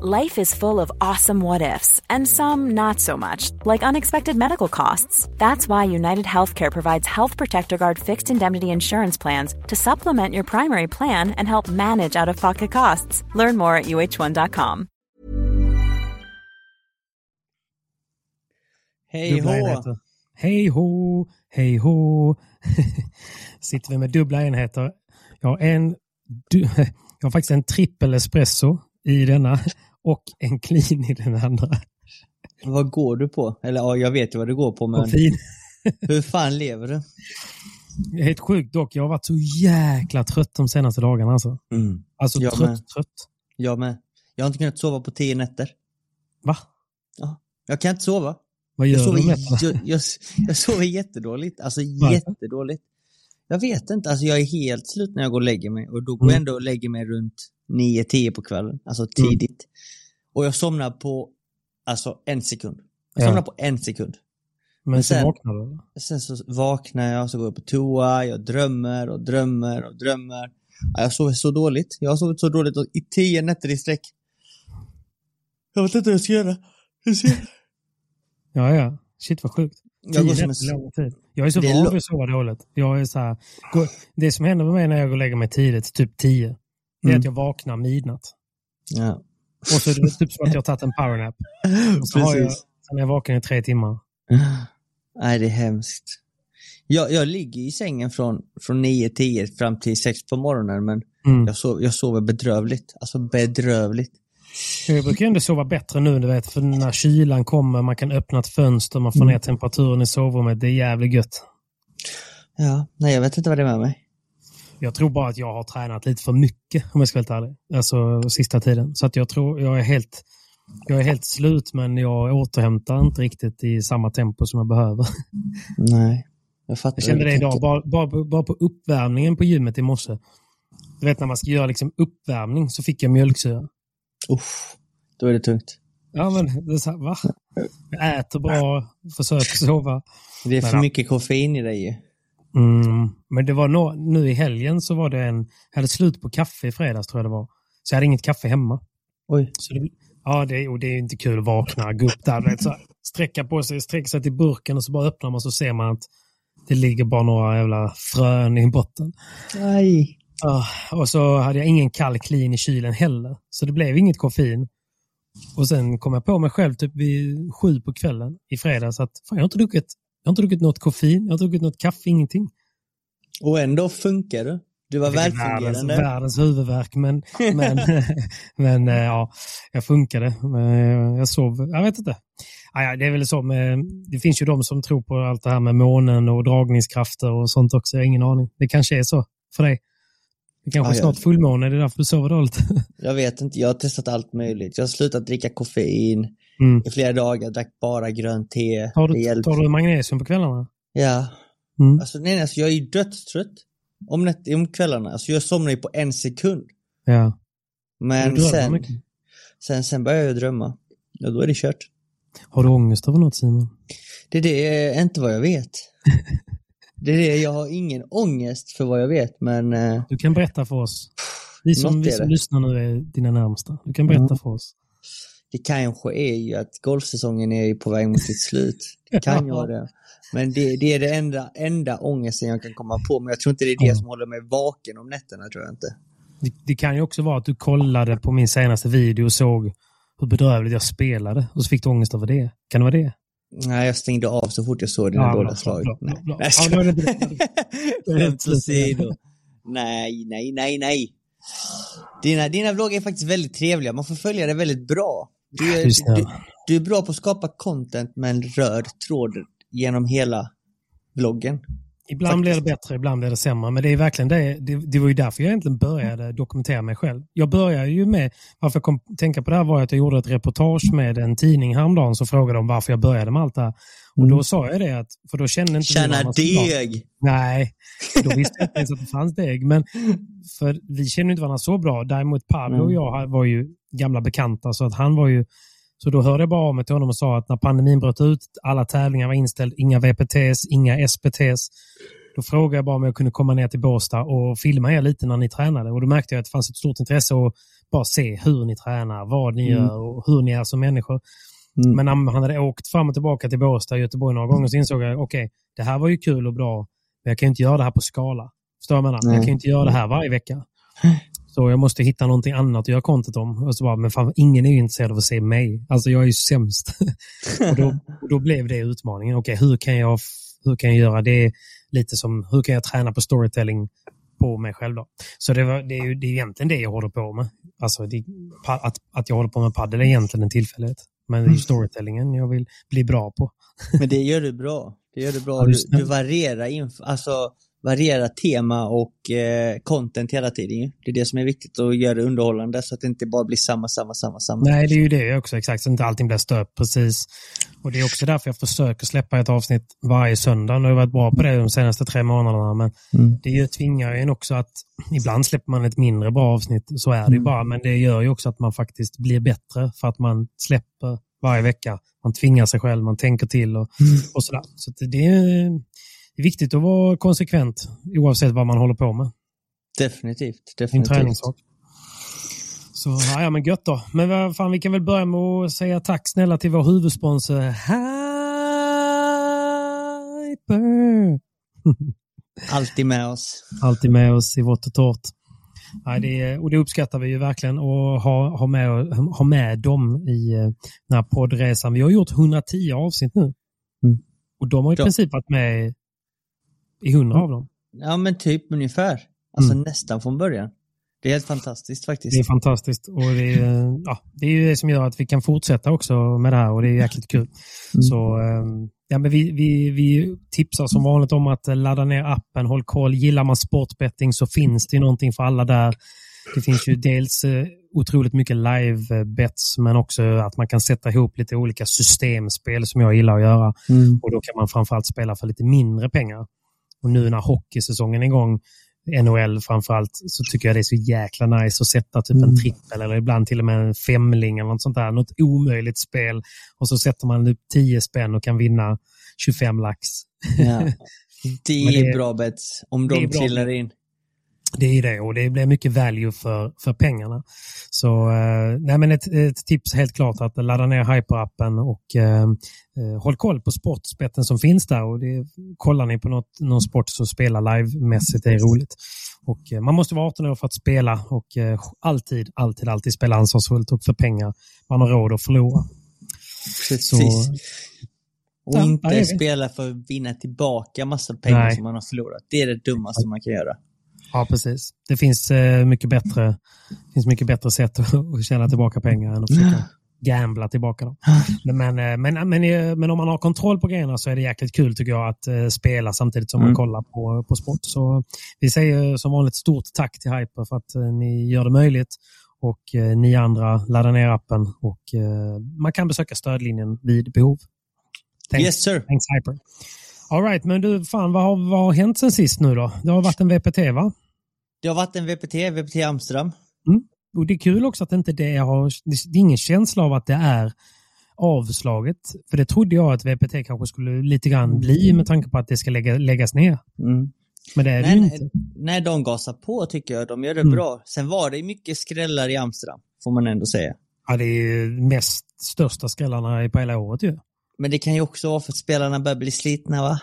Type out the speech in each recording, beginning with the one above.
Life is full of awesome what ifs, and some not so much, like unexpected medical costs. That's why United Healthcare provides Health Protector Guard fixed indemnity insurance plans to supplement your primary plan and help manage out of pocket costs. Learn more at uh1.com. Hej Dubbla hå! enheter. Hej hå, hej hå. Sitter vi med dubbla enheter. Jag har, en, du, jag har faktiskt en trippel espresso i denna och en clean i den andra. Vad går du på? Eller ja, jag vet ju vad du går på, men hur fan lever du? Det är helt sjukt dock. Jag har varit så jäkla trött de senaste dagarna. Alltså, Mm. alltså Jag trött, med. trött. Jag med. Jag har inte kunnat sova på tio nätter. Va? Ja. Jag kan inte sova. Vad Jag gör sover, du med jag, jag, jag sover jättedåligt. Alltså Varför? jättedåligt. Jag vet inte. Alltså jag är helt slut när jag går och lägger mig. Och då går Mm. jag ändå och lägger mig runt 9-10 på kvällen. Alltså tidigt. Och jag somnar på alltså en sekund. Jag Ja. somnar på en sekund. Men så sen- vaknar du? Sen så vaknar jag, så går jag på toa, jag drömmer och drömmer och drömmer. Ja, Jag sover så dåligt. Jag har sovit så dåligt i tio nätter i sträck. Jag vet inte vad jag ska göra. Jag, ser... Ja, ja. Shit vad sjukt. jag går som en... lång tid. Jag är så van vid att sova dåligt. Jag är så här, det som händer med mig när jag går och lägger mig tidigt, typ tio, det är Mm. att jag vaknar midnatt. Ja. Och så är det typ som att jag har tagit en powernap. Och så har jag, sen är jag vaken i tre timmar. Nej, det är hemskt. Jag, jag ligger i sängen från, från 9-10 fram till 6 på morgonen, men Mm. jag, sov, jag sover bedrövligt. Alltså bedrövligt. Jag brukar ändå sova bättre nu, du vet, för när kylan kommer, man kan öppna ett fönster, man får Mm. ner temperaturen i sovrummet. Det är jävligt gött. Ja, nej jag vet inte vad det är med mig. Jag tror bara att jag har tränat lite för mycket, om jag ska vara helt ärlig. Alltså sista tiden. Så att jag tror jag är helt jag är helt slut, men jag återhämtar inte riktigt i samma tempo som jag behöver. Nej, jag fattar. Jag kände det idag, bara, bara, på- bara på uppvärmningen på gymmet i morse. Du vet när man ska göra liksom uppvärmning så fick jag mjölksyra. Uff, då är det tungt. Ja, men det är så här, va? Jag äter bra, försöker sova. Det är för Men, mycket koffein i dig ju. Mm, men det var nå nu i helgen så var det en, jag hade slut på kaffe i fredags tror jag det var. Så jag hade inget kaffe hemma. Oj. Så det, ja, det, och det är inte kul att vakna, gå upp där, vet, så här, sträcka på sig, sträcka sig till burken och så bara öppnar man så ser man att det ligger bara några jävla frön i botten. Nej. Ah, och så hade jag ingen kall clean i kylen heller. Så det blev inget koffein. Och sen kom jag på mig själv typ vid sju på kvällen i fredags att fan, jag, har inte druckit, jag har inte druckit något koffein, jag har inte druckit något kaffe, ingenting. Och ändå funkar du. Du var fick världens, välfungerande. världens huvudvärk, men, men, men eh, ja, jag funkade. Men jag sov, jag vet inte. Det är väl så med, det finns ju de som tror på allt det här med månen och dragningskrafter och sånt också. Jag har ingen aning. Det kanske är så för dig. Det kanske Ja, är snart fullmåne, det är därför du sover dåligt. Jag vet inte, jag har testat allt möjligt. Jag har slutat dricka koffein Mm. i flera dagar, drack bara grönt te. Tar du, tar du magnesium på kvällarna? Ja. Mm. Alltså nej, alltså jag är ju dödstrött om, nät- om kvällarna. Alltså jag somnar ju på en sekund. Ja. Men sen, mycket. sen, sen börjar jag drömma. Ja, då är det kört. Har du ångest över något Simon? Det det, är inte vad jag vet. det är det, jag har ingen ångest för vad jag vet, men eh, Du kan berätta för oss. Vi som, vi som lyssnar nu är dina närmsta. Du kan berätta Mm. för oss. det kanske är ju att golfsäsongen är på väg mot sitt slut. Det kan vara det. Men det, det är det enda, enda ångesten jag kan komma på. Men jag tror inte det är det Ja. som håller mig vaken om nätterna, tror jag inte. Det, det kan ju också vara att du kollade på min senaste video och såg hur bedrövligt jag spelade och så fick du ångest över det. Kan det vara det? Nej, jag stängde av så fort jag såg dina Ja, dåliga slag. Nej, Skämt åsido. Nej, nej, nej, nej. Dina, dina vloggar är faktiskt väldigt trevliga. Man får följa det väldigt bra. Du är du, du är bra på att skapa content med en röd tråd genom hela vloggen. Ibland blir det bättre, ibland blir det sämre. Men det är verkligen det. Det, det var ju därför jag egentligen började dokumentera mig själv. Jag började ju med, varför jag kom tänka på det här var att jag gjorde ett reportage med en tidning häromdagen som frågade om varför jag började med allt det här. Och då sa jag det, att, för då kände inte Tjäna så bra. deg! Nej, då visste jag inte ens att det fanns deg. Men för vi känner inte varandra så bra. Däremot Pablo och Mm. jag var ju gamla bekanta. Så att han var ju så då hörde jag bara av mig till honom och sa att när pandemin bröt ut, alla tävlingar var inställda, inga VPTs, inga SPTs. Då frågade jag bara om jag kunde komma ner till Båstad och filma er lite när ni tränade. Och då märkte jag att det fanns ett stort intresse att bara se hur ni tränar, vad ni Mm. gör och hur ni är som människor. Mm. Men när han hade åkt fram och tillbaka till Båstad och Göteborg några gånger så insåg jag, okej, det här var ju kul och bra, men jag kan ju inte göra det här på skala. Förstår du vad jag menar? Nej. Jag kan ju inte göra det här varje vecka. Så jag måste hitta någonting annat att göra content om. Och så bara, men fan, ingen är ju intresserad av att se mig. Alltså jag är ju sämst. och, då, då blev det utmaningen. Okej, hur, kan jag, hur kan jag göra det lite som, hur kan jag träna på storytelling på mig själv då? Så det, var, det, är ju det är egentligen det jag håller på med. Alltså det, att, att jag håller på med padel är egentligen en tillfällighet. Men det är ju storytellingen jag vill bli bra på. Men det gör du bra. Det gör du bra. Du, du varierar, inf- alltså, varierar tema och eh, content hela tiden. ju. Det är det som är viktigt att göra det underhållande så att det inte bara blir samma, samma, samma, samma. Nej, det är ju det också, exakt. Så inte allting blir stöpt precis. Och det är också därför jag försöker släppa ett avsnitt varje söndag. Nu har jag varit bra på det de senaste tre månaderna, men Mm. det ju tvingar ju en också att ibland släpper man ett mindre bra avsnitt. Så är det ju Mm. bara, men det gör ju också att man faktiskt blir bättre för att man släpper varje vecka. Man tvingar sig själv, man tänker till och, och sådär. Så att det det är viktigt att vara konsekvent oavsett vad man håller på med. Definitivt. Är en definitivt. träningssak. Så ja, ja, men gött då. Men vad fan, vi kan väl börja med att säga tack snälla till vår huvudsponsor Hyper. Alltid med oss. Alltid med oss i vått och torrt. Nej, det och det uppskattar vi ju verkligen att ha, ha, med, ha med dem i eh, den här poddresan. Vi har gjort 110 avsnitt nu. Mm. Och de har i Ja. princip varit med i 100 av dem. Ja men typ ungefär. Alltså Mm. nästan från början. Det är helt fantastiskt faktiskt. Det är fantastiskt och det är, ja, det är ju det som gör att vi kan fortsätta också med det här och det är jäkligt kul. Så ehm, ja, men vi, vi, vi tipsar som vanligt om att ladda ner appen, håll koll. Gillar man sportbetting så finns det ju någonting för alla där. Det finns ju dels eh, otroligt mycket live-bets men också att man kan sätta ihop lite olika systemspel som jag gillar att göra. Mm. Och då kan man framförallt spela för lite mindre pengar. Och nu när hockeysäsongen är igång, NHL framförallt, så tycker jag det är så jäkla nice att sätta typ en Mm. trippel eller ibland till och med en femling eller något sånt där. Något omöjligt spel. Och så sätter man upp 10 spänn och kan vinna 25 lax. Ja. Det är det är- bra bets. Om de trillar in. Det är det och det blir mycket value för, för pengarna. Så eh, nej men ett, ett tips helt klart att ladda ner Hyper-appen och eh, eh, håll koll på sportspetten som finns där. Och det, kollar ni på något, någon sport så spela live-mässigt, det är roligt. Och, eh, man måste vara 18 år för att spela och eh, alltid, alltid, alltid spela ansvarsfullt och för pengar man har råd att förlora. Precis. Så, Och Ja, inte spela för att vinna tillbaka massa pengar Nej. som man har förlorat. Det är det dummaste man kan göra. Ja, precis. Det finns, eh, mycket bättre, finns mycket bättre sätt att, tjäna tillbaka pengar än att försöka gambla tillbaka dem. Men, eh, men, men, eh, men om man har kontroll på grejerna så är det jäkligt kul tycker jag att eh, spela samtidigt som man Mm. kollar på, på sport. Så vi säger som vanligt stort tack till Hyper för att eh, ni gör det möjligt. Och eh, ni andra laddar ner appen och eh, man kan besöka stödlinjen vid behov. Thanks, Yes sir. thanks Hyper. All right, men du, fan, vad har, vad har hänt sen sist nu då? Det har varit en VPT va? Det har varit en VPT, VPT Amsterdam. Och det är kul också att inte det har, det är ingen känsla av att det är avslaget. För det trodde jag att VPT kanske skulle lite grann bli med tanke på att det ska lägga, läggas ner. Mm. Men det är det Nej, inte. nej, nej, de gasar på tycker jag. De gör det Mm. bra. Sen var det mycket skrällar i Amsterdam, får man ändå säga. Ja, det är ju mest största skrällarna på hela året ju. Men det kan ju också vara för att spelarna börjar bli slitna va?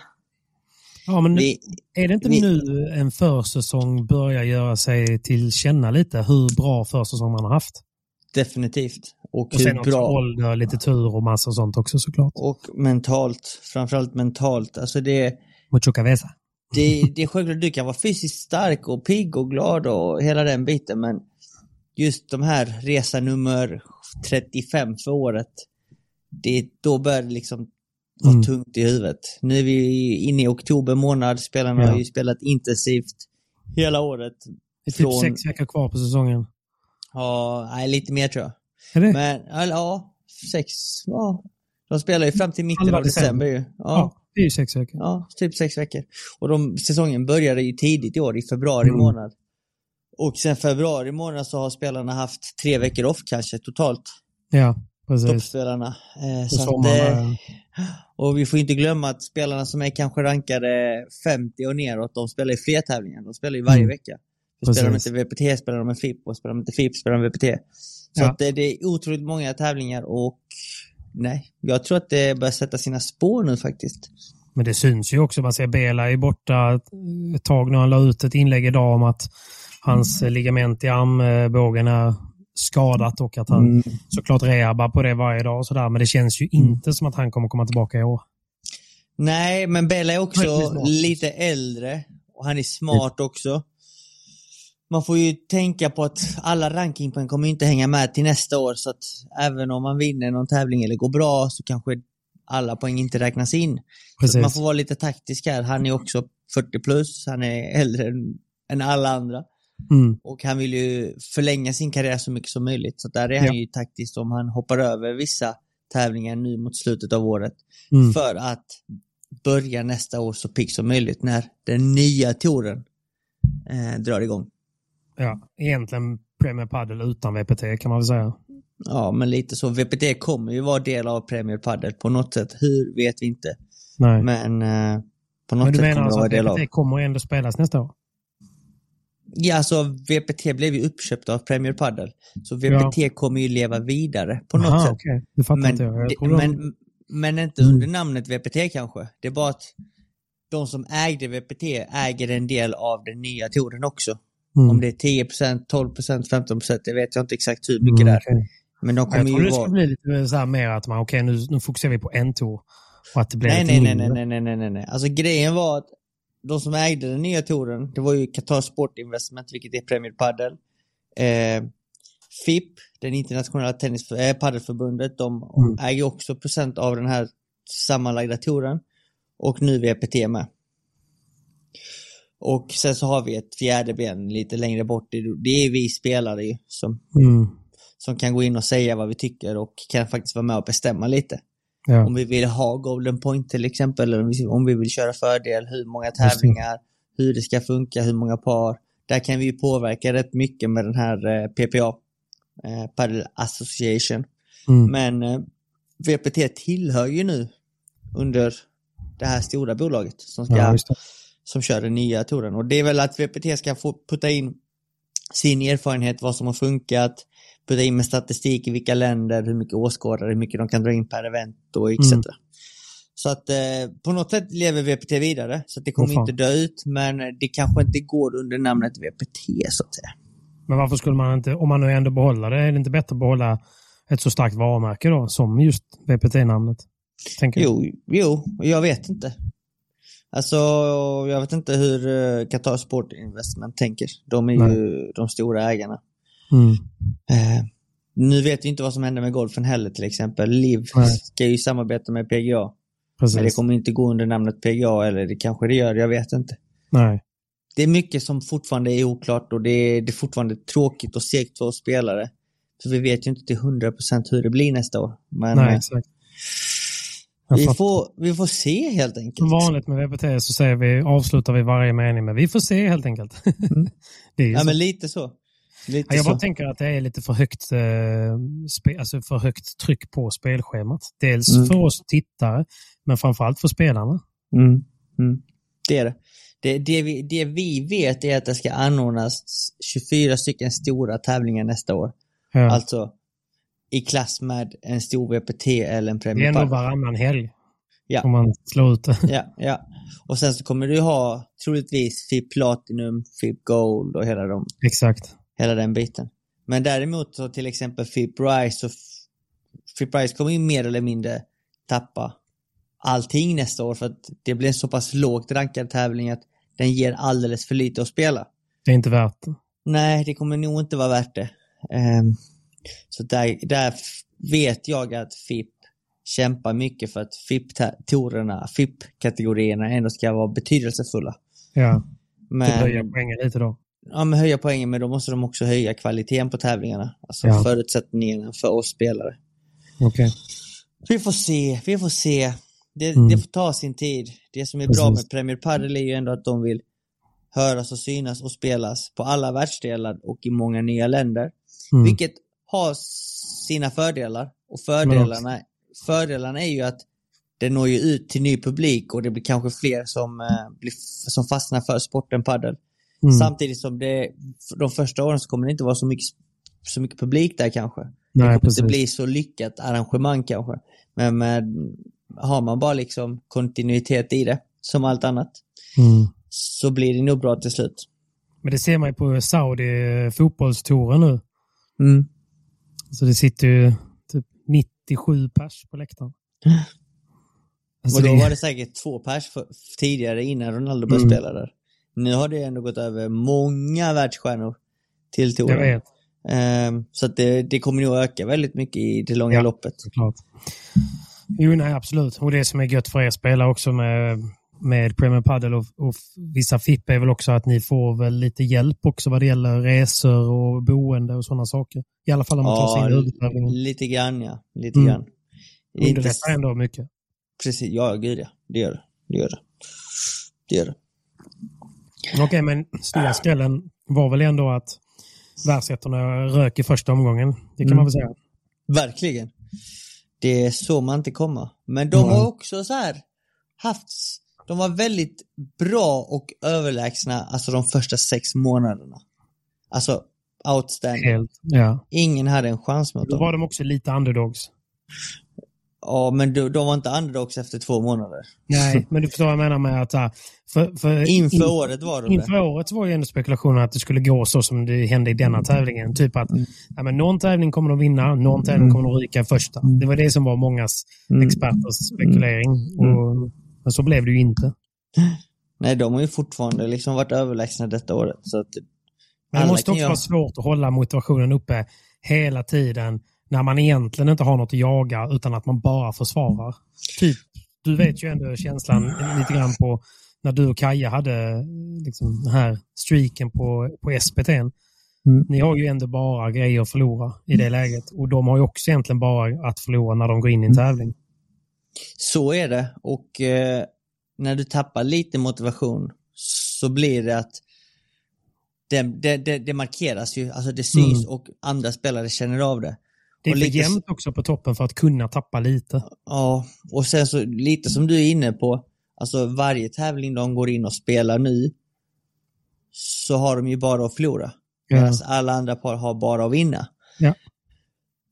Ja, men Vi, är det inte vi- nu en försäsong börjar göra sig till känna lite hur bra försäsong man har haft? definitivt. Och, Och sen också bra. ålder, lite tur och massa sånt också såklart. Och mentalt, framförallt mentalt. Alltså det, Mucho cabeza. det, det är självklart du kan vara fysiskt stark och pigg och glad och hela den biten, men just de här resa nummer 35 för året, det, då börjar det liksom vara Mm. tungt i huvudet. Nu är vi inne i oktober månad, spelarna Ja. har ju spelat intensivt hela året. Det är typ Från- sex veckor kvar på säsongen. Ja, nej, lite mer tror jag. Är det? Men ja, sex, ja. De spelar ju fram till mitten Halva av december ju. ja. Ja, det är ju sex veckor. ja, typ sex veckor. Och de, säsongen började ju tidigt i år, i februari Mm. månad. Och sen februari månad så har spelarna haft tre veckor off kanske totalt. Ja, precis. Toppspelarna. Eh, Och så att, sommaren, eh, och vi får inte glömma att spelarna som är kanske rankade 50 och neråt, de spelar ju fler tävlingar. De spelar ju varje Mm. vecka. Spelar de inte VPT spelar de med FIP och spelar de inte FIP spelar de VPT. Så Ja. att det, det är otroligt många tävlingar och nej, jag tror att det börjar sätta sina spår nu faktiskt. Men det syns ju också. Man ser Bela är borta ett tag nu. Han la ut ett inlägg idag om att hans eh, ligament i armbågen är skadat och att han såklart rehabar på det varje dag och sådär. Men det känns ju inte som att han kommer komma tillbaka i år. Nej, men Bella är också smart. lite äldre och han är smart också. Man får ju tänka på att alla rankingpoäng kommer inte hänga med till nästa år så att även om man vinner någon tävling eller går bra så kanske alla poäng inte räknas in. Man får vara lite taktisk här. Han är också 40 plus, han är äldre än alla andra Mm. och han vill ju förlänga sin karriär så mycket som möjligt. Så där är han Ja. ju taktisk om han hoppar över vissa tävlingar nu mot slutet av året Mm. för att börja nästa år så pigg som möjligt när den nya touren eh, drar igång. Ja, egentligen Premier Padel utan VPT kan man väl säga. Ja, men lite så. VPT kommer ju vara del av Premier Padel på något sätt. Hur vet vi inte. Nej. Men eh, på något Men du sätt menar kommer det alltså att av. VPT kommer ändå spelas nästa år? Ja, alltså VPT blev ju uppköpt av Premier Padel. Så VPT kommer ju leva vidare på något Aha, sätt. okej. Det fattar Men, inte jag. jag tror de- men, men inte Mm. under namnet VPT kanske. Det är bara att de som ägde VPT äger en del av den nya touren också. Mm. Om det är 10%, 12%, 15%, det vet jag inte exakt hur mycket Mm, det är. Men de Jag kommer tror ju det ska vara... bli lite så här mer att man, okej nu, nu fokuserar vi på en tour. Och att det blir Nej, nej, nej, nej, nej, nej, nej, nej. Alltså grejen var att de som ägde den nya touren, det var ju Qatar Sport Investment, vilket är Premier Padel. Eh, FIP, den internationella tennis, eh, paddelförbundet, de Mm. äger också procent av den här sammanlagda touren. Och nu VPT med. Och sen så har vi ett fjärde ben lite längre bort. Det, är vi spelare ju som, Mm. som kan gå in och säga vad vi tycker och kan faktiskt vara med och bestämma lite. Ja. Om vi vill ha golden point till exempel, eller om vi, vill köra fördel, hur många Just det. tävlingar, hur det ska funka, hur många par. Där kan vi påverka rätt mycket med den här eh, PPA, eh, Padel Association. Mm. Men eh, VPT tillhör ju nu under det här stora bolaget som, ska, Ja, som kör den nya touren. Och det är väl att VPT ska få putta in sin erfarenhet, vad som har funkat, putta in med statistik i vilka länder, hur mycket åskådare, hur mycket de kan dra in per event och etc. Mm. Så att eh, på något sätt lever VPT vidare, så det kommer inte dö ut, men det kanske inte går under namnet VPT så att säga. Men varför skulle man inte, om man nu ändå behåller det, är det inte bättre att behålla ett så starkt varumärke då, som just VPT-namnet? Jo, jo, jag vet inte. Alltså, jag vet inte hur uh, Qatar Sport Investment tänker. De är Nej. ju de stora ägarna. Mm. Eh, nu vet vi inte vad som händer med golfen heller till exempel. LIV ska ju samarbeta med PGA. Precis. Men det kommer inte gå under namnet PGA, eller det kanske det gör, jag vet inte. Nej. Det är mycket som fortfarande är oklart och det är, det är fortfarande tråkigt och segt för oss spelare. För vi vet ju inte till 100% hur det blir nästa år. Men Nej, eh, exakt. Jag vi, fattar. får, vi får se helt enkelt. Som vanligt med VPT så säger vi, avslutar vi varje mening med vi får se helt enkelt. ju Ja, så. men lite så. Lite Ja, jag så. bara tänker att det är lite för högt, eh, alltså för högt tryck på spelschemat. Dels Mm. för oss tittare, men framförallt för spelarna. Mm. Mm. Det är det. Det, det, vi, det vi vet är att det ska anordnas 24 stycken stora tävlingar nästa år. Ja. Alltså i klass med en stor VPT eller en det är Premier Padel. varannan helg. Ja. Om man slår ut det. Ja, ja. Och sen så kommer du ha troligtvis FIP Platinum, FIP Gold och hela, de, Exakt. Hela den biten. Men däremot så till exempel Fip Rice och Fip Rice kommer ju mer eller mindre tappa allting nästa år för att det blir en så pass lågt rankad tävling att den ger alldeles för lite att spela. Det är inte värt det. Nej, det kommer nog inte vara värt det. Um, så där, där vet jag att FIP kämpar mycket för att FIP-torerna, FIP-kategorierna ändå ska vara betydelsefulla. Ja, men, typ höja poängen lite då. Ja, men höja poängen, men då måste de också höja kvaliteten på tävlingarna. Alltså ja. förutsättningarna för oss spelare. Okay. Vi får se, vi får se. Det, mm. det får ta sin tid. Det som är Precis. bra med Premier Padel är ju ändå att de vill höras och synas och spelas på alla världsdelar och i många nya länder. Mm. Vilket har sina fördelar. Och fördelarna, fördelarna är ju att det når ju ut till ny publik och det blir kanske fler som, eh, blir, som fastnar för sporten padel. Mm. Samtidigt som det, de första åren så kommer det inte vara så mycket, så mycket publik där kanske. Nej, det kommer precis. inte bli så lyckat arrangemang kanske. Men med, har man bara liksom kontinuitet i det, som allt annat, mm. så blir det nog bra till slut. Men det ser man ju på Saudi fotbollstouren nu. Mm. Så det sitter ju typ 97 pers på läktaren. Alltså och då det... var det säkert två pers för, tidigare innan Ronaldo började mm. spela där. Nu har det ändå gått över många världsstjärnor till. Jag vet. Um, så att det, det kommer nog öka väldigt mycket i det långa ja, loppet. Klart. Jo, nej, absolut. Och det som är gött för er spelare också med, med Premier Padel och, och vissa FIP är väl också att ni får väl lite hjälp också vad det gäller resor och boende och sådana saker. I alla fall om man ja, tar sig in i. Lite grann, ja. Lite mm. grann. Underlättar ändå mycket. Precis, ja gud ja. Det gör det. Det gör det. Det gör det. Okej, okay, men stora skrällen var väl ändå att världsettorna rök i första omgången. Det kan mm. man väl säga. Verkligen. Det är så man inte kommer. Men de mm. har också så här haft, de var väldigt bra och överlägsna alltså de första sex månaderna. Alltså outstanding. Helt, ja. Ingen hade en chans mot dem. Då var de också lite underdogs. Ja, men de, de var inte underdogs efter två månader. Nej, men du förstår vad jag menar med att... För, för inför in, året var det Inför det. året var ju ändå spekulationen att det skulle gå så som det hände i denna mm. tävlingen. Typ att mm. ja, men någon tävling kommer de vinna, någon tävling mm. kommer de ryka första. Det var det som var mångas mm. experters spekulering. Mm. Och, men så blev det ju inte. Nej, de har ju fortfarande liksom varit överlägsna detta året. Så att men det måste också vara svårt att hålla motivationen uppe hela tiden när man egentligen inte har något att jaga utan att man bara försvarar. Typ, du vet ju ändå känslan lite grann på när du och Kaja hade liksom, den här streaken på, på SPT. Mm. Ni har ju ändå bara grejer att förlora i det läget och de har ju också egentligen bara att förlora när de går in i en mm. tävling. Så är det och eh, när du tappar lite motivation så blir det att det, det, det, det markeras ju, alltså det syns mm. och andra spelare känner av det. Det är för jämnt också på toppen för att kunna tappa lite. Ja, och sen så lite som du är inne på, alltså varje tävling de går in och spelar nu så har de ju bara att förlora. Ja. alla andra par har bara att vinna. Ja.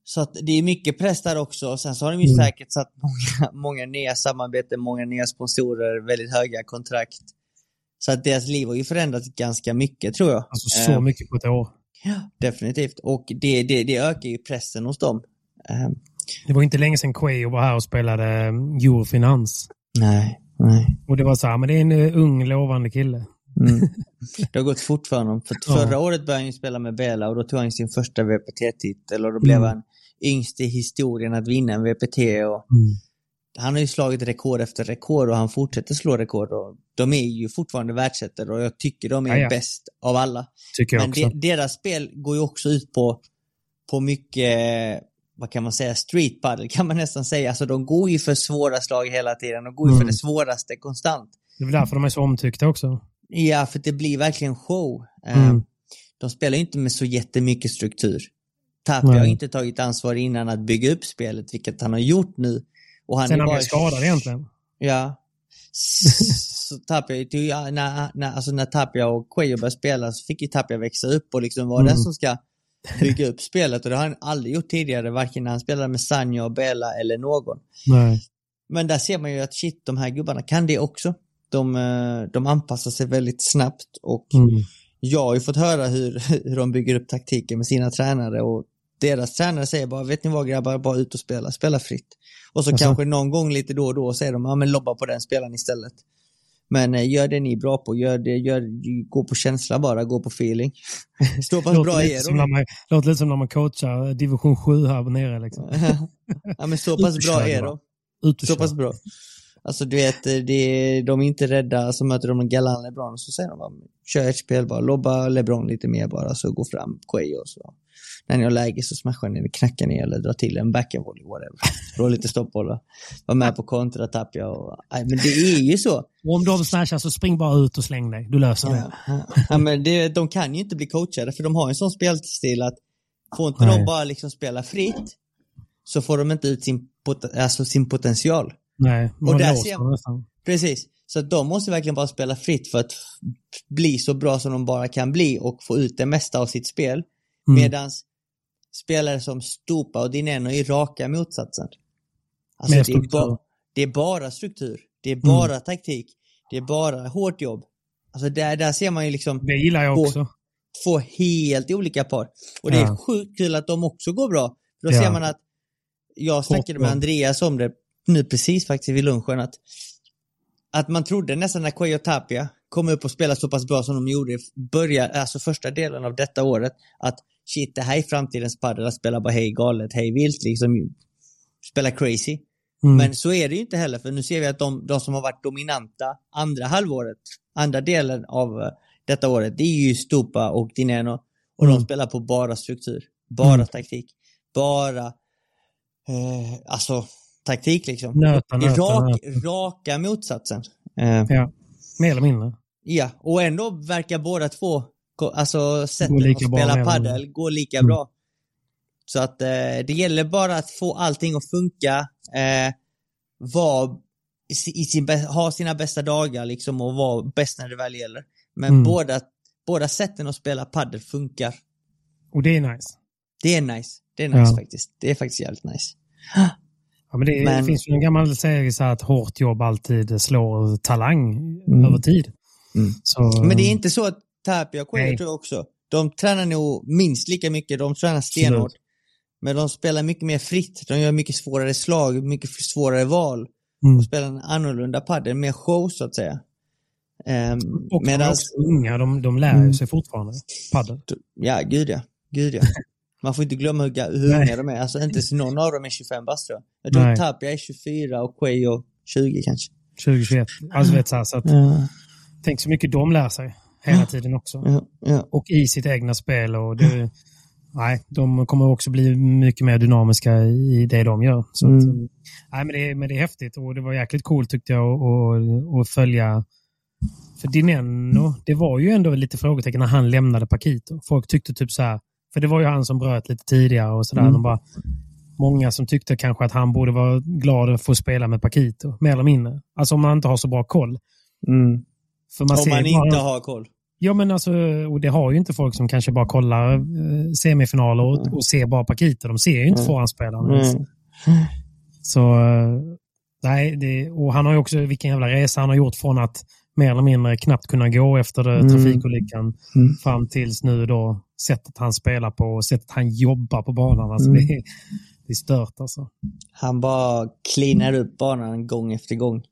Så att det är mycket press där också. Och sen så har de ju mm. säkert satt många, många nya samarbeten, många nya sponsorer, väldigt höga kontrakt. Så att deras liv har ju förändrats ganska mycket tror jag. Alltså så uh, mycket på ett år. Ja, definitivt. Och det, det, det ökar ju pressen hos dem. Uh, det var inte länge sedan Quayo var här och spelade Eurofinans. Nej, nej. Och det var så här, men det är en uh, ung lovande kille. Mm. Det har gått fort för honom. För förra ja. året började han spela med Bela och då tog han sin första VPT-titel och då blev mm. han yngst i historien att vinna en VPT. Och mm. Han har ju slagit rekord efter rekord och han fortsätter slå rekord. Och de är ju fortfarande världsettor och jag tycker de är ja, ja. bäst av alla. Tycker jag Men också. De, deras spel går ju också ut på, på mycket, vad kan man säga, street paddle kan man nästan säga. Alltså de går ju för svåra slag hela tiden. De går ju mm. för det svåraste konstant. Det är väl därför de är så omtyckta också. Ja, för det blir verkligen show. Eh, mm. De spelar ju inte med så jättemycket struktur. Tapia har inte tagit ansvar innan att bygga upp spelet, vilket han har gjort nu. Och han Sen han blev skadad egentligen. Ja. så Tapia, ja, när, när, alltså när Tapia och Cuello började spela så fick ju Tapia växa upp och liksom vara mm. den som ska bygga upp spelet och det har han aldrig gjort tidigare, varken när han spelade med Sanjo, Bella eller någon. Nej. Men där ser man ju att shit, de här gubbarna kan det också. De, eh, de anpassar sig väldigt snabbt och mm. jag har ju fått höra hur, hur de bygger upp taktiken med sina tränare och deras tränare säger bara, vet ni vad grabbar, bara ut och spela, spela fritt. Och så Alltså- kanske någon gång lite då och då säger de, ja men lobba på den spelaren istället. Men eh, gör det ni är bra på, gör det, gör, gå på känsla bara, gå på feeling. Stå pass bra i er. som när man, låter lite som när man coachar division 7 här nere. Liksom. ja men så pass bra och är de. Och Så pass bra. Alltså du vet, eh, det, de är inte rädda, så möter de en Galan LeBron så säger de bara, kör ert spel bara, lobba LeBron lite mer bara, så gå fram Quay och så. När ni har läge så smashar ni, knackar ni eller drar till en backhandvolley, whatever. Dra lite stoppbollar. Var med på kontra, tappa och... Nej, men det är ju så. Och om de smashar så spring bara ut och släng dig. Du löser det. Ja, men det, de kan ju inte bli coachade för de har en sån spelstil att får inte Nej. de bara liksom spela fritt så får de inte ut sin, pot- alltså sin potential. Nej, man där ser man-. Precis. Så de måste verkligen bara spela fritt för att bli så bra som de bara kan bli och få ut det mesta av sitt spel. Mm. Medans spelare som Stupa och Dineno är raka motsatsen. Alltså det, är ba, det är bara struktur. Det är Mm. bara taktik. Det är bara hårt jobb. Alltså där, där ser man ju liksom Det gillar jag också. två helt olika par. Och det är sjukt kul att de också går bra. För då Ja. ser man att, jag snackade med. Andreas om det nu precis faktiskt vid lunchen, att, att man trodde nästan när och Tapia kom upp och spelade så pass bra som de gjorde i början, alltså första delen av detta året, att shit, det här är framtidens padel, att spela bara hej galet, hej vilt, liksom spela crazy. Mm. Men så är det ju inte heller, för nu ser vi att de, de som har varit dominanta andra halvåret, andra delen av eh, detta året, det är ju Stupa och Dineno. Och de Mm. spelar på bara struktur, bara Mm. taktik, bara, eh, alltså taktik liksom. Nöta, nöta, rak, nöta. raka motsatsen. Eh, Ja, mer eller mindre. ja, och ändå verkar båda två, alltså sätten Gå att spela padel går lika Mm. bra. Så att eh, det gäller bara att få allting att funka, eh, vara i si- i sin, ha sina bästa dagar liksom och vara bäst när det väl gäller. Men Mm. båda, båda sätten att spela padel funkar. Och det är nice. Det är nice. Det är nice Ja. faktiskt. Det är faktiskt jävligt nice. Ja, men det, Men- det finns ju en gammal så här att hårt jobb alltid slår talang Mm. över tid. Mm. Så, Men det är inte så att Tapia och Nej. tror jag också. De tränar nog minst lika mycket, de tränar stenhårt. Men de spelar mycket mer fritt, de gör mycket svårare slag, mycket svårare val. Mm. Och spelar en annorlunda padel, mer show så att säga. Um, Och de är Medan, också unga, de, de lär Mm. sig fortfarande padel. ja gud ja, gud ja. Man får inte glömma hur, hur unga de är, alltså inte så någon av dem är 25 bast tror jag. Jag tror Nej. Tapia är 24 och Quayo 20 kanske. 2021. Alltså vet så, här, så att, Ja, tänk så mycket de lär sig hela tiden också. ja, ja. Och i sitt egna spel. Och det, nej, de kommer också bli mycket mer dynamiska i det de gör. Så att, Mm. nej, men, det, men det är häftigt och det var jäkligt coolt tyckte jag att- att- att följa. För Dineno, det var ju ändå lite frågetecken när han lämnade Paquito. Folk tyckte typ så här, för det var ju han som bröt lite tidigare och sådär. Mm. Bara, många som tyckte kanske att han borde vara glad att få spela med Paquito, mer eller mindre. Alltså om man inte har så bra koll. Mm. För man Om ser man bara- inte har koll. Ja, men alltså, och det har ju inte folk som kanske bara kollar eh, semifinaler och, och ser bara Paquito. De ser ju inte Mm. förhandsspelaren. ens. Mm. Så, eh, nej, det, och han har ju också, vilken jävla resa han har gjort från att mer eller mindre knappt kunna gå efter det, Mm. trafikolyckan Mm. fram tills nu då sättet han spelar på och sättet han jobbar på banan. Alltså, Mm. det, är- det är stört alltså. Han bara cleanar upp banan gång efter gång.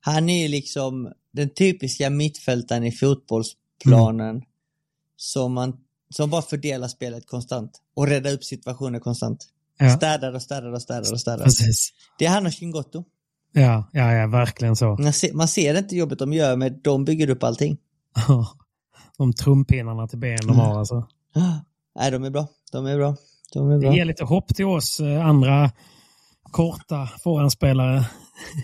Han är ju liksom den typiska mittfältaren i fotbollsplanen som, man, som bara fördelar spelet konstant och räddar upp situationer konstant. Ja, Städar och städar och städar och städar. precis. Det är han och Chingotto. Ja, ja, ja, verkligen så. Man ser, man ser inte jobbet de gör, men de bygger upp allting. De trumpinnarna till ben de har alltså. Nej, de är bra. De är bra. De är Det bra. ger lite hopp till oss eh, andra korta forehandspelare.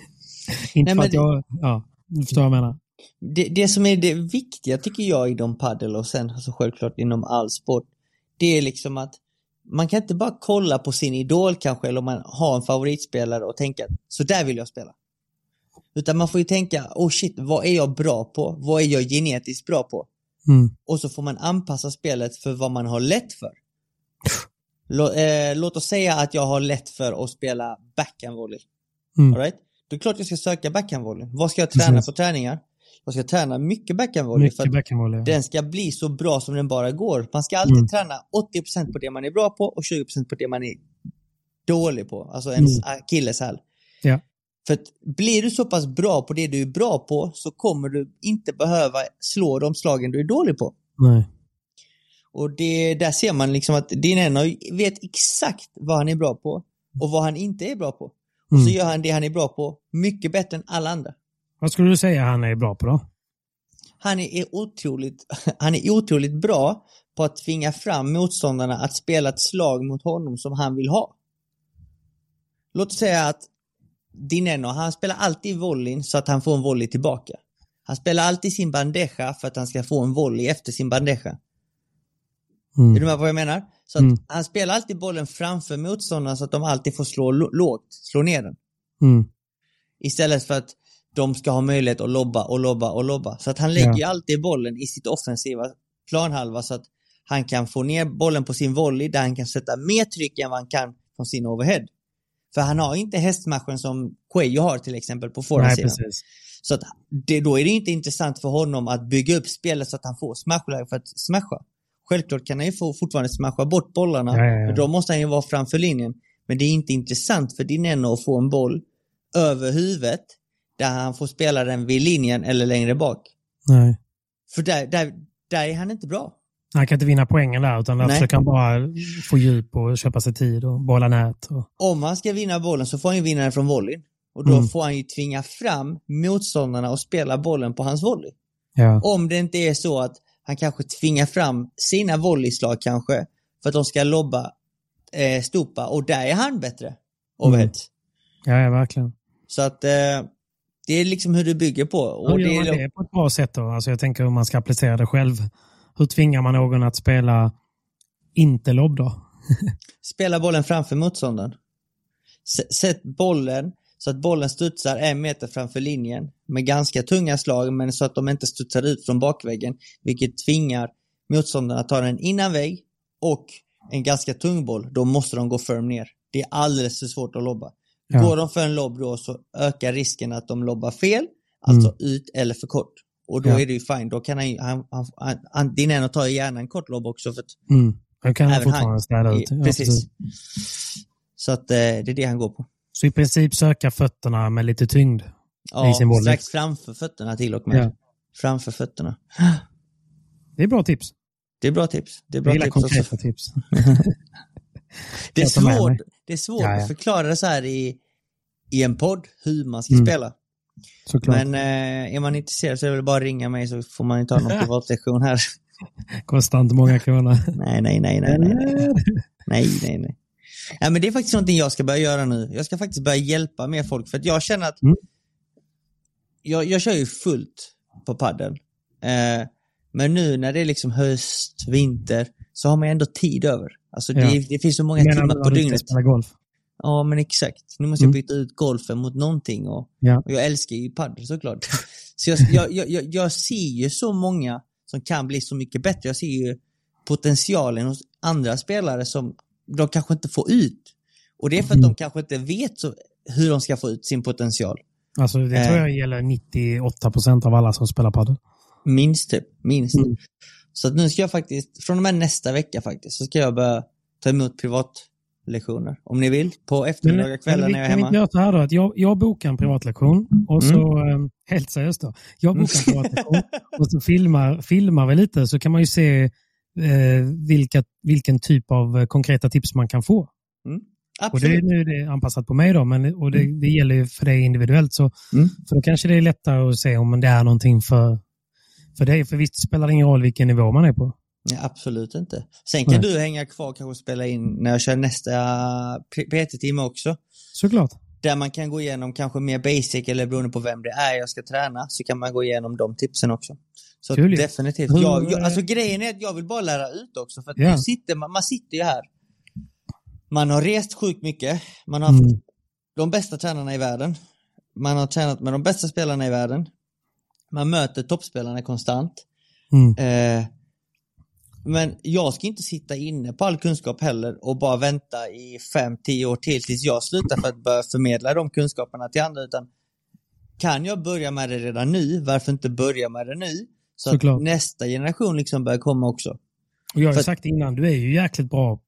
Inte Nej, för att jag... Ja, du förstår vad jag menar. Det, det som är det viktiga tycker jag inom padel och sen alltså självklart inom all sport, det är liksom att man kan inte bara kolla på sin idol kanske eller om man har en favoritspelare och tänka så där vill jag spela. Utan man får ju tänka, oh shit, vad är jag bra på? Vad är jag genetiskt bra på? Mm. Och så får man anpassa spelet för vad man har lätt för. Lå, eh, låt oss säga att jag har lätt för att spela backhandvolley. Mm. All right? Då är det klart jag ska söka backhandvolley. Vad ska jag träna Precis. på träningar? Jag ska träna mycket backhandvolley för att backhandvolley. ja. den ska bli så bra som den bara går. Man ska alltid Mm. träna 80% på det man är bra på och 20% på det man är dålig på. Alltså ens Mm. akilleshäl. Ja. För att blir du så pass bra på det du är bra på så kommer du inte behöva slå de slagen du är dålig på. Nej. Och det, där ser man liksom att Dineno vet exakt vad han är bra på och vad han inte är bra på. Och så Mm. gör han det han är bra på mycket bättre än alla andra. Vad skulle du säga han är bra på då? Han är otroligt, han är otroligt bra på att tvinga fram motståndarna att spela ett slag mot honom som han vill ha. Låt oss säga att Dineno, han spelar alltid volleyn så att han får en volley tillbaka. Han spelar alltid sin bandeja för att han ska få en volley efter sin bandeja. Mm. Är du med på vad jag menar? Så Mm. han spelar alltid bollen framför motståndarna så att de alltid får slå lågt, slå ner den. Mm. Istället för att de ska ha möjlighet att lobba och lobba och lobba. Så att han lägger Ja. alltid bollen i sitt offensiva planhalva så att han kan få ner bollen på sin volley där han kan sätta mer tryck än vad han kan från sin overhead. För han har inte hästmatchen som Cuello har till exempel på forehandsidan. Så att det, då är det inte intressant för honom att bygga upp spelet så att han får smashläge för att smasha. Självklart kan han ju få, fortfarande smasha bort bollarna, Ja, ja, ja. men då måste han ju vara framför linjen. Men det är inte intressant för Dineno att få en boll över huvudet där han får spela den vid linjen eller längre bak. Nej. För där, där, där är han inte bra. Han kan inte vinna poängen där utan där Nej. försöker han bara få djup och köpa sig tid och bolla nät. Och... Om han ska vinna bollen så får han ju vinna den från volleyn. Och då Mm. får han ju tvinga fram motståndarna och spela bollen på hans volley. Ja. Om det inte är så att han kanske tvingar fram sina volleyslag kanske för att de ska lobba eh, Stupa och där är han bättre. Overhead. Ja, ja, verkligen. Så att eh, det är liksom hur du bygger på. Och Hur gör man det på ett bra sätt då? Alltså jag tänker om man ska applicera det själv. Hur tvingar man någon att spela inte lobb då? Spela bollen framför motståndaren. Sätt bollen så att bollen studsar en meter framför linjen med ganska tunga slag men så att de inte studsar ut från bakväggen vilket tvingar motståndaren att ta den innan vägg och en ganska tung boll, då måste de gå firm ner. Det är alldeles för svårt att lobba. Ja. Går de för en lobb då så ökar risken att de lobbar fel, alltså Mm. ut eller för kort. Och då Ja. är det ju fine, då kan han, han, han, han, han din en tar ju gärna en kort lobb också för att Mm. Då kan han Även han- fortfarande städa ut. Ja, precis. Så att eh, det är det han går på. Så i princip söka fötterna med lite tyngd. Ja, strax framför fötterna till och med. Ja. Framför fötterna. Det är bra tips. Det är bra tips. Det är Jag bra gillar tips också. konkreta tips. Det är Jag svårt, det är svårt Ja, ja. att förklara det så här i, i en podd, hur man ska Mm. spela. Såklart. Men eh, är man intresserad så är det bara att ringa mig så får man ju ta någon privatlektion här. Kostar inte många kronor. nej, nej, nej, nej, nej, nej. Nej, nej, nej. Ja, men det är faktiskt någonting jag ska börja göra nu. Jag ska faktiskt börja hjälpa mer folk för att jag känner att Mm. jag, jag kör ju fullt på padden. Eh, men nu när det är liksom höst, vinter, så har man ändå tid över. Alltså det, Ja. det finns så många timmar på dygnet. spela golf? Ja, men exakt. Nu måste jag Mm. byta ut golfen mot någonting och, Ja. och jag älskar ju padel såklart. så jag, jag, jag, jag, ser ju så många som kan bli så mycket bättre. Jag ser ju potentialen hos andra spelare som de kanske inte får ut. Och det är för att Mm. de kanske inte vet så, hur de ska få ut sin potential. Alltså det Eh. tror jag gäller 98 procent av alla som spelar padel. Minst typ, minst. Mm. Så att nu ska jag faktiskt, från och med nästa vecka faktiskt, så ska jag börja ta emot privatlektioner. Om ni vill, på eftermiddagar, kvällar vi när jag är kan hemma. inte göra så här då, att jag, jag bokar en privatlektion och Mm. så, eh, helt seriöst då, jag bokar en privatlektion och så filmar, filmar vi lite så kan man ju se eh, vilka, vilken typ av eh, konkreta tips man kan få. Och det, Absolut. nu är det anpassat på mig då, men och det, det gäller ju för dig individuellt. Så, Mm. För då kanske det är lättare att se om det är någonting för, för dig. För visst spelar det ingen roll vilken nivå man är på. Nej, absolut inte. Sen kan Nej. du hänga kvar och kanske spela in när jag kör nästa PT-timme också. Såklart. Där man kan gå igenom kanske mer basic eller beroende på vem det är jag ska träna så kan man gå igenom de tipsen också. Så Kul definitivt. Jag, jag, alltså grejen är att jag vill bara lära ut också för att nu sitter man, man sitter ju här. Man har rest sjukt mycket. Man har haft Mm. de bästa tränarna i världen. Man har tränat med de bästa spelarna i världen. Man möter toppspelarna konstant. Mm. Eh, men jag ska inte sitta inne på all kunskap heller och bara vänta i 5-10 år till tills jag slutar för att börja förmedla de kunskaperna till andra utan kan jag börja med det redan nu, varför inte börja med det nu? Så Såklart. att nästa generation liksom börjar komma också. Och jag har För- sagt innan, du är ju jäkligt bra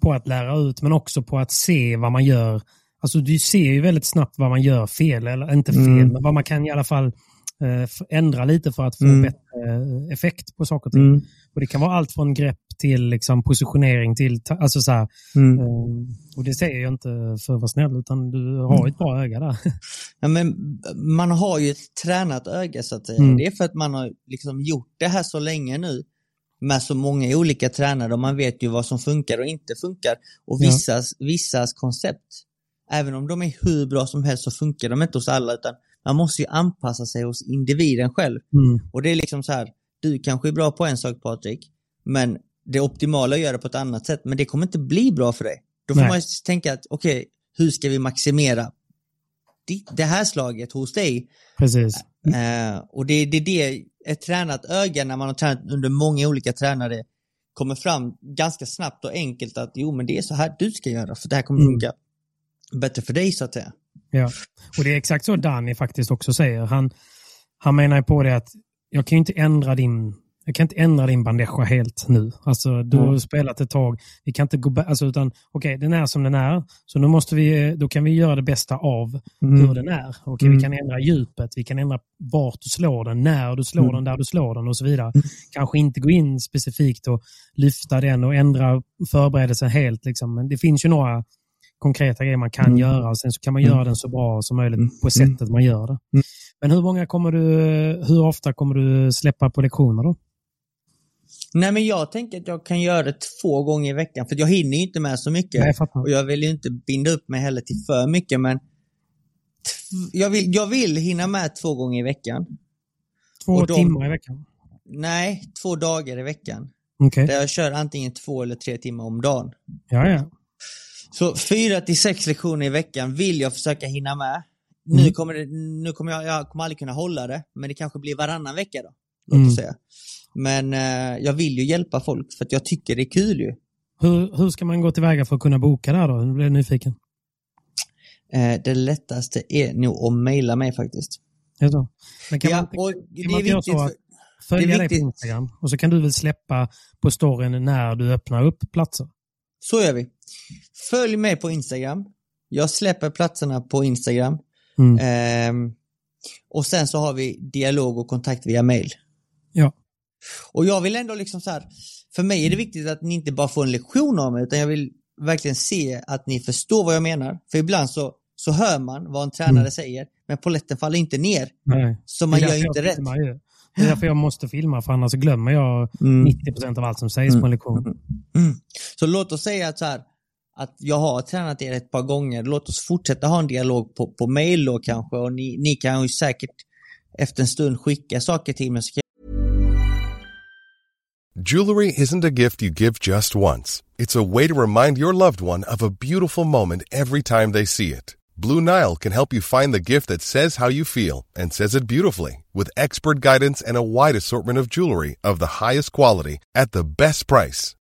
på att lära ut, men också på att se vad man gör. Alltså du ser ju väldigt snabbt vad man gör fel, eller inte fel, Mm. men vad man kan i alla fall ändra lite för att få Mm. bättre eh, effekt på saker och ting. Och det kan vara allt från grepp till liksom, positionering till, alltså så här, Mm. eh, och det säger jag inte för att vara snäll, utan du har ett bra öga där. Ja, men man har ju ett tränat öga så att säga. Mm. Det är för att man har liksom gjort det här så länge nu med så många olika tränare och man vet ju vad som funkar och inte funkar. Och Ja. vissas, vissas koncept, även om de är hur bra som helst så funkar de inte hos alla utan man måste ju anpassa sig hos individen själv. Mm. Och det är liksom så här, du kanske är bra på en sak Patrik, men det optimala är att göra på ett annat sätt, men det kommer inte bli bra för dig. Då får Nej. man tänka att okej, hur ska vi maximera det här slaget hos dig? Precis. Eh, och det, det är det, ett tränat öga när man har tränat under många olika tränare kommer fram ganska snabbt och enkelt att jo men det är så här du ska göra för det här kommer Mm. funka bättre för dig så att säga. Ja, och det är exakt så Danny faktiskt också säger. Han, han menar ju på det att jag kan ju inte ändra din jag kan inte ändra din bandeja helt nu. Alltså, du har Mm. spelat ett tag. Vi kan inte gå alltså, utan okej, den är som den är. Så nu måste vi, då kan vi göra det bästa av hur den är. Okej, Mm. Vi kan ändra djupet, vi kan ändra vart du slår den, när du slår Mm. den, där du slår den och så vidare. Kanske inte gå in specifikt och lyfta den och ändra förberedelsen helt. Liksom. Men det finns ju några konkreta grejer man kan Mm. göra och sen så kan man göra den så bra som möjligt Mm. på sättet man gör det. Mm. Men hur många kommer du, hur ofta kommer du släppa på lektioner då? Nej men jag tänker att jag kan göra det två gånger i veckan för jag hinner ju inte med så mycket. Nej, jag. Och jag vill ju inte binda upp mig heller till för mycket men jag vill, jag vill hinna med två gånger i veckan. Två de- timmar i veckan? Nej, två dagar i veckan. Okej. Där jag kör antingen två eller tre timmar om dagen. Ja, ja. Så fyra till sex lektioner i veckan vill jag försöka hinna med. Nu Mm. kommer, det, nu kommer jag, jag kommer aldrig kunna hålla det, men det kanske blir varannan vecka då. Låt Mm. säga. Men eh, jag vill ju hjälpa folk för att jag tycker det är kul ju. Hur, hur ska man gå tillväga för att kunna boka där då? Nu blir jag nyfiken. Eh, det lättaste är nog att mejla mig faktiskt. Ja, så. Men kan ja, man, och kan det man är viktigt. för- följa det dig på. Instagram och så kan du väl släppa på storyn när du öppnar upp platser? Så gör vi. Följ mig på Instagram. Jag släpper platserna på Instagram. Mm. Ehm, och sen så har vi dialog och kontakt via mail. Ja. Och jag vill ändå liksom så här, för mig är det viktigt att ni inte bara får en lektion av mig, utan jag vill verkligen se att ni förstår vad jag menar. För ibland så, så hör man vad en tränare Mm. säger, men polletten faller inte ner. Nej. Så man gör inte rätt. ju. Det är därför jag måste filma, för annars glömmer jag Mm. 90% av allt som sägs på en lektion. Mm. Så låt oss säga att, så här, att jag har tränat er ett par gånger. Låt oss fortsätta ha en dialog på, på mail då kanske och ni, ni kan ju säkert efter en stund skicka saker till mig Jewelry isn't a gift you give just once. It's a way to remind your loved one of a beautiful moment every time they see it. Blue Nile can help you find the gift that says how you feel and says it beautifully with expert guidance and a wide assortment of jewelry of the highest quality at the best price.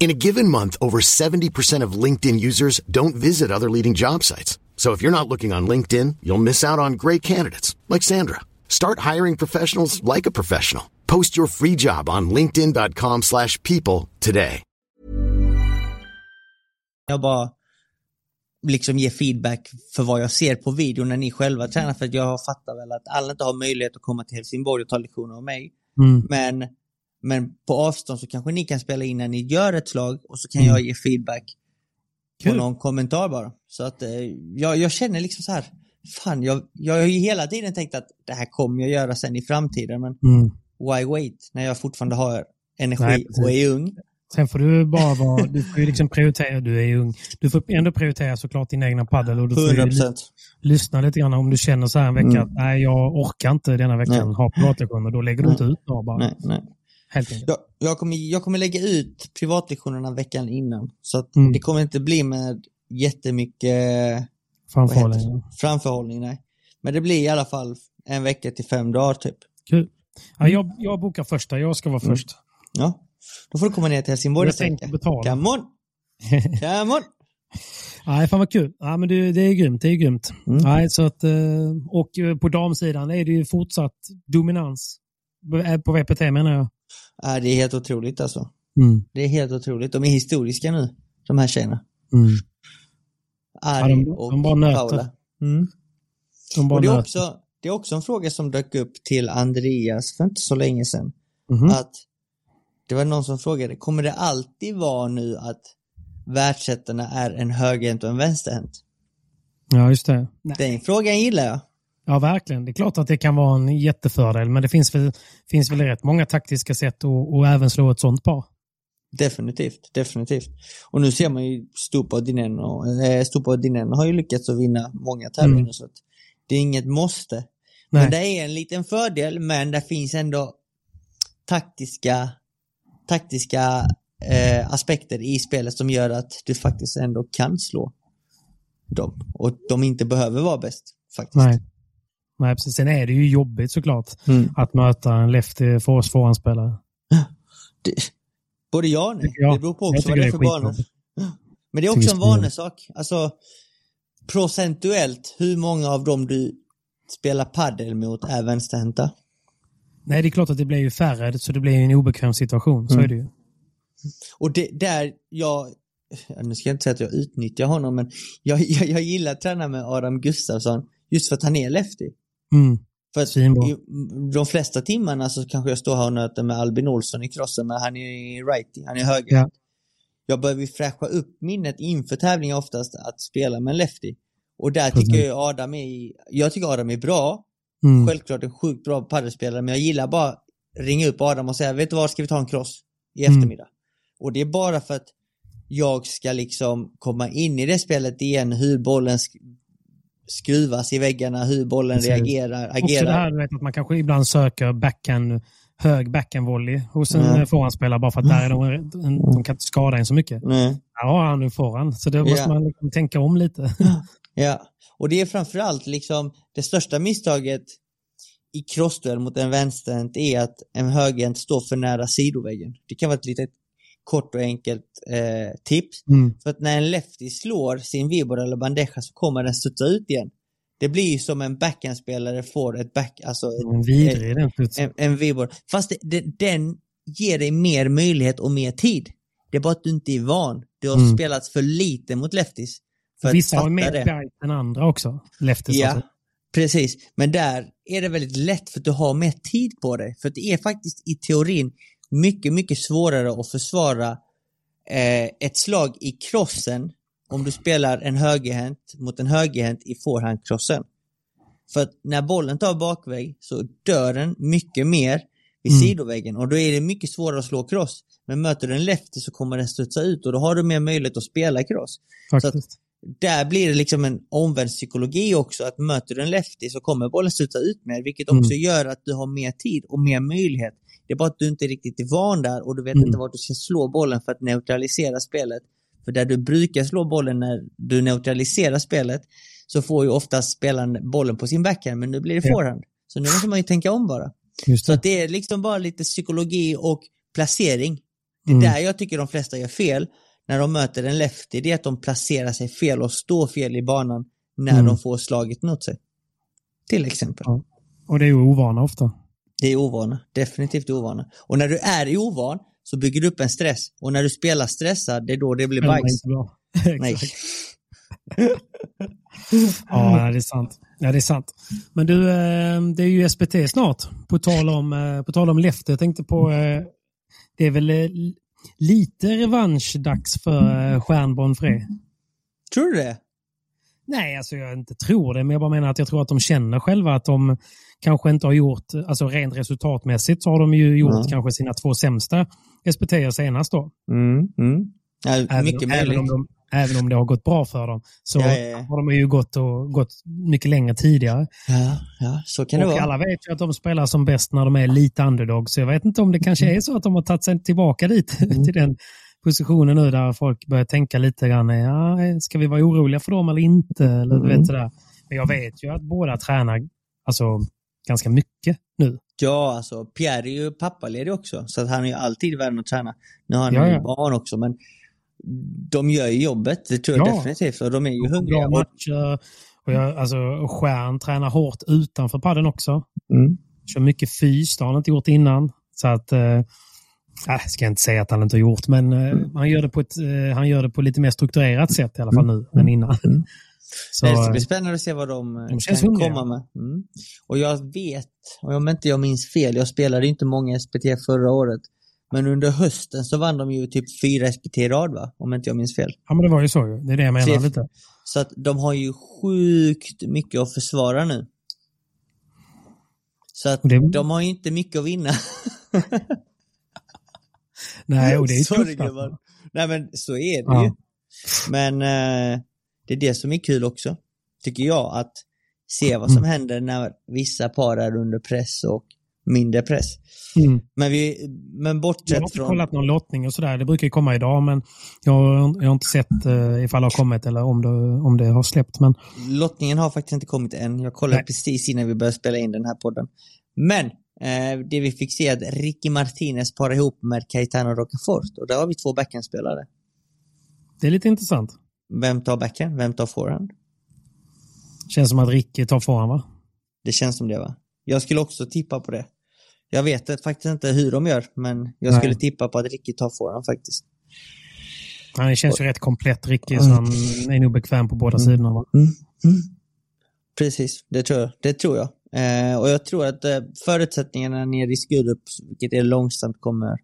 In a given month, over 70% of LinkedIn users don't visit other leading job sites. So if you're not looking on LinkedIn, you'll miss out on great candidates like Sandra. Start hiring professionals like a professional. Post your free job on linkedin.com/people slash people today. jag bara liksom ge feedback för vad jag ser på video när ni själva tränar för att jag fattar väl att alla inte har möjlighet att komma till Helsingborg och ta lektioner av mig. Mm. Men, men på avstånd så kanske ni kan spela in när ni gör ett slag och så kan Mm. jag ge feedback på Kul. någon kommentar bara. Så att eh, jag, jag känner liksom så här, fan jag, jag har ju hela tiden tänkt att det här kommer jag göra sen i framtiden men Mm. why wait när jag fortfarande har energi Nej, och är ung. Sen får du bara vara, du får ju liksom prioritera, du är ung. Du får ändå prioritera såklart din egna paddel och du får ju 100%. lyssna lite grann om du känner så här en vecka Mm. att nej, jag orkar inte denna veckan Nej. ha privatlektioner. Då lägger du inte ut några bara. Nej, nej. Helt enkelt. Jag, jag, kommer, jag kommer lägga ut privatlektionerna veckan innan. Så att Mm. det kommer inte bli med jättemycket Framförhållning. framförhållning. Nej. Men det blir i alla fall en vecka till fem dagar typ. Kul. Ja, jag, jag bokar första, jag ska vara Mm. först. Ja. Då får du komma ner till Helsingborg Jag tänkte vecka. betala. Come on! Come on! Nej, fan vad kul. Ja, men det, det är grymt. Det är grymt. Mm. Nej, så att, eh, och eh, på damsidan är det ju fortsatt dominans. Eh, På VPT menar jag. Ja, det är helt otroligt alltså. Mm. Det är helt otroligt. De är historiska nu, de här tjejerna. Mm. Ari Ja, de- och de bara nöter. Paula. Mm. De bara Och det är, också, det är också en fråga som dök upp till Andreas för inte så länge sedan. Mhm. Att det var någon som frågade, kommer det alltid vara nu att världsettorna är en högerhänt och en vänsterhänt? Ja, just det. Nej. Den frågan gillar jag. Ja, verkligen. Det är klart att det kan vara en jättefördel, men det finns väl, finns väl rätt många taktiska sätt att, att även slå ett sånt par. Definitivt, definitivt. Och nu ser man ju Stupa och Dineno, eh, Stupa och Dineno har ju lyckats att vinna många tävlingar Mm. så att det är inget måste. Nej. Men det är en liten fördel, men det finns ändå taktiska, taktiska eh, aspekter i spelet som gör att du faktiskt ändå kan slå dem. Och de inte behöver vara bäst, faktiskt. Nej. Nej, precis. Sen är det ju jobbigt såklart Mm. att möta en lefty för oss forehandspelare. Både ja och nej. Det beror på också vad det är för banor. Men det är också en vanesak. Alltså, procentuellt, hur många av dem du spelar paddel mot är vänsterhänta? Nej, det är klart att det blir ju färre, så det blir en obekväm situation. Så Mm. är det ju. Och det, där jag, ja, nu ska jag inte säga att jag utnyttjar honom, men jag, jag, jag gillar att träna med Adam Gustafsson just för att han är lefty. Mm. För att i de flesta timmarna så kanske jag står här och nöter med Albin Olsson i crossen, men han är righty, han är höger. Ja. Jag behöver fräscha upp minnet inför tävlingar oftast att spela med en lefty. Och där tycker jag Adam är, jag tycker Adam är bra, Mm. självklart en sjukt bra paddelspelare, men jag gillar bara ringa upp Adam och säga, vet du vad, ska vi ta en cross i Mm. eftermiddag? Och det är bara för att jag ska liksom komma in i det spelet igen, hur bollen skruvas i väggarna, hur bollen Precis. reagerar, Också det agerar. här vet, att man kanske ibland söker backhand, hög backhand-volley hos en Mm. mm. forehandspelare bara för att där är de, de kan inte skada en så mycket. Nej. Ja, nu får han. Så då måste Ja. man liksom tänka om lite. Ja, och det är framförallt liksom det största misstaget i crossduell mot en vänsterhänt är att en högerhänt står för nära sidoväggen. Det kan vara ett litet kort och enkelt eh, tips. Mm. För att när en lefty slår sin vibor eller bandeja så kommer den studsa ut igen. Det blir ju som en backhandspelare får ett back, alltså En vidrig studsen. en, en vibor. Fast det, det, den ger dig mer möjlighet och mer tid. Det är bara att du inte är van. Du har Mm. spelat för lite mot lefties. För att Vissa har mer guide än andra också. Lefties Ja, alltså. precis. Men där är det väldigt lätt för att du har mer tid på dig. För det är faktiskt i teorin mycket, mycket svårare att försvara eh, ett slag i crossen om du spelar en högerhänt mot en högerhänt i forehandcrossen. För att när bollen tar bakväg så dör den mycket mer vid Mm. sidoväggen och då är det mycket svårare att slå cross. Men möter du en lefty så kommer den studsa ut och då har du mer möjlighet att spela cross Faktiskt. där blir det liksom en omvänd psykologi också, att möter du en lefty så kommer bollen studsa ut mer, vilket Mm. också gör att du har mer tid och mer möjlighet. Det är bara att du inte riktigt är van där och du vet Mm. inte vart du ska slå bollen för att neutralisera spelet. För där du brukar slå bollen när du neutraliserar spelet så får ju oftast spelaren bollen på sin backhand, men nu blir det Ja. forehand. Så nu måste man ju tänka om bara. Just Så det. att det är liksom bara lite psykologi och placering. Det är Mm. där jag tycker de flesta gör fel när de möter en lefty. Det är att de placerar sig fel och står fel i banan när Mm. de får slaget mot sig. Till exempel. Ja. Och det är ju ovana ofta. Det är ovana. Definitivt ovana. Och när du är ovan så bygger du upp en stress. Och när du spelar stressad, det är då det blir bajs. Nej. Ja, det är sant. Ja, det är sant. Men du, eh, det är ju SPT snart. På tal om, eh, på tal om Lefte. Jag tänkte på, eh, det är väl lite revanschdags för Stjärnborn Fre. Tror du det? Nej, alltså jag inte tror det, men jag bara menar att jag tror att de känner själva att de kanske inte har gjort, alltså rent resultatmässigt så har de ju gjort Mm. kanske sina två sämsta SPT senast då. Mm, mm. Ja, Även, mycket även, om de, även om det har gått bra för dem. Så Ja, ja, har de ju gått, och, gått mycket längre tidigare. Ja, så kan det och vara. alla vet ju att de spelar som bäst när de är lite underdog. Så jag vet inte om det kanske är så att de har tagit sig tillbaka dit, Mm. till den positionen nu där folk börjar tänka lite grann, ja, ska vi vara oroliga för dem eller inte? Eller, Mm. vet, sådär. Men jag vet ju att båda tränar alltså, ganska mycket nu. Ja, alltså Pierre är ju pappaledig också, så att han är ju alltid värd att träna. Nu har han Ja, ju ja. barn också, men de gör ju jobbet, det tror jag Ja. definitivt. Och de är ju Bra hungriga. Och, matcher. Och jag, alltså, Stjärn tränar hårt utanför padden också. mm. Kör mycket fys, det har han inte gjort innan. Så att, eh, äh, ska jag inte säga att han inte har gjort, men eh, han, gör det på ett, eh, han gör det på lite mer strukturerat sätt i alla fall nu än innan. Mm. Så, Nej, det ska bli spännande att se vad de, eh, De kan hungriga. komma med. Mm. Och jag vet, och om inte jag minns fel, jag spelade inte många SPT förra året, men under hösten så vann de ju typ fyra SPT i rad va? Om inte jag minns fel. ja, men det var ju så. Det är det jag menar Chef. lite. Så att de har ju sjukt mycket att försvara nu. Så att det- de har ju inte mycket att vinna. Nej, och det är ju tufft. alltså. Nej men så är det Ja. ju. Men eh, det är det som är kul också, tycker jag, att se vad som Mm. händer när vissa par är under press och mindre press. Mm. Men, vi, men Jag har bortsett inte från... kollat någon lottning och sådär. Det brukar ju komma idag, men jag, har- jag har inte sett eh, ifall det har kommit eller om det, om det har släppt. Men Lottningen har faktiskt inte kommit än. Jag kollade Nej. precis innan vi började spela in den här podden. Men eh, det vi fick se är att Ricky Martinez parar ihop med Caetano Rocafort och där har vi två backhandspelare. det är lite intressant. Vem tar backhand? Vem tar forehand? Känns som att Ricky tar forehand, va? Det känns som det va? Jag skulle också tippa på det. Jag vet faktiskt inte hur de gör, men jag Nej. skulle tippa på att Ricky tar forehand faktiskt. Han känns ju rätt komplett, Ricky, så han är nog bekväm på båda sidorna. Va? Precis, det tror jag. Det tror jag. Eh, och jag tror att eh, förutsättningarna nere i Skurup, vilket är långsamt, kommer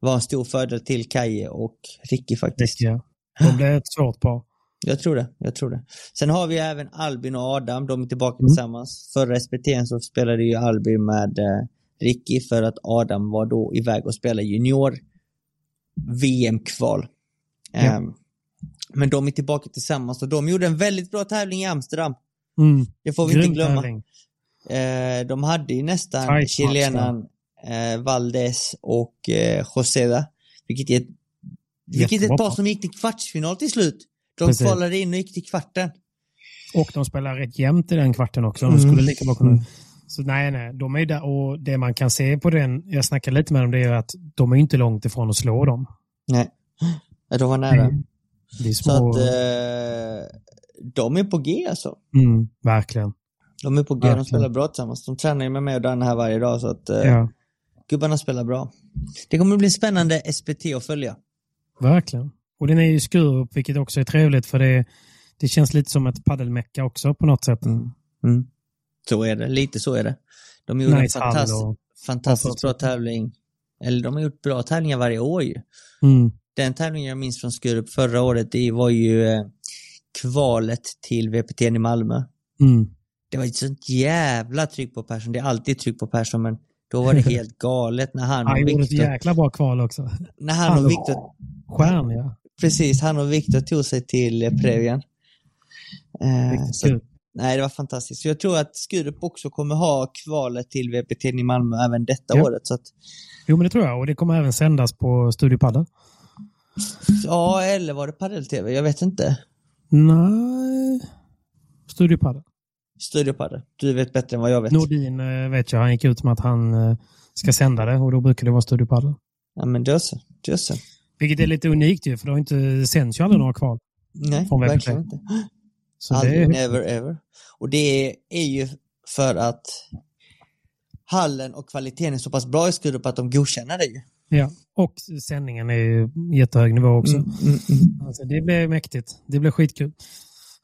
vara en stor fördel till Kaje och Ricky faktiskt. Ja. De blir ett svårt par. Jag tror det, jag tror det. Sen har vi även Albin och Adam, de är tillbaka Mm. tillsammans. Förra SPT så spelade ju Albin med eh, Ricky för att Adam var då iväg och spelade junior VM-kval. Ja. Ehm, men de är tillbaka tillsammans och de gjorde en väldigt bra tävling i Amsterdam. Mm. Det får vi Grym inte glömma. Eh, de hade ju nästan chilenan eh, Valdes och eh, Joseda. Vilket är, ett- vilket är ett par som gick till kvartsfinal till slut. De Precis. kvalade in och gick till kvarten. Och de spelar rätt jämnt i den kvarten också. De Mm. skulle lika bra kunna... Så nej, nej, de är där. Och det man kan se på den, jag snackade lite med dem, det är att de är inte långt ifrån att slå dem. Nej, de var nära. Det är Så små... att eh, de är på G alltså. mm, verkligen. De är på G, de Verkligen. spelar bra tillsammans. De tränar ju med mig och Danne här varje dag så att eh, Ja, gubbarna spelar bra. Det kommer bli spännande SPT att följa. Verkligen. Och den är ju Skurup, vilket också är trevligt för det, det känns lite som ett paddelmecka också på något sätt. Mm. Så är det, lite så är det. De gjorde Nice en hall fantastisk, och- fantastiskt bra tävling. Eller de har gjort bra tävlingar varje år ju. Mm. Den tävlingen jag minns från Skurup förra året, det var ju eh, kvalet till VPT i Malmö. Mm. Det var ett sånt jävla tryck på Persson. Det är alltid tryck på Persson, men då var det helt galet när han Han och gjorde ett Viktor... jäkla bra kval också. När han och. Viktor... Stjärn, ja. Precis, han och Viktor tog sig till eh, Previan. Eh, Riktigt så, nej, det var fantastiskt. Så jag tror att Skurup också kommer ha kvalet till VPT i Malmö även detta Ja. året. Så att, Jo, men det tror jag. Och det kommer även sändas på Studio Padel. ja, eller var det padel-tv? Jag vet inte. Nej. Studio Padel. Studiopadel. Du vet bättre än vad jag vet. Nordin eh, vet jag, han gick ut med att han eh, ska sända det och då brukar det vara Studio Padel. Ja, men döse. Döse. Vilket är lite unikt ju, för det har inte sänds ju aldrig några kval. Nej, Från verkligen inte. Så Aldrig, är, never ever. Och det är, är ju för att hallen och kvaliteten är så pass bra i Skurup att de godkänner det ju. ja. Och sändningen är ju jättehög nivå också. Mm, mm, mm. Alltså, det blir mäktigt. Det blir skitkul.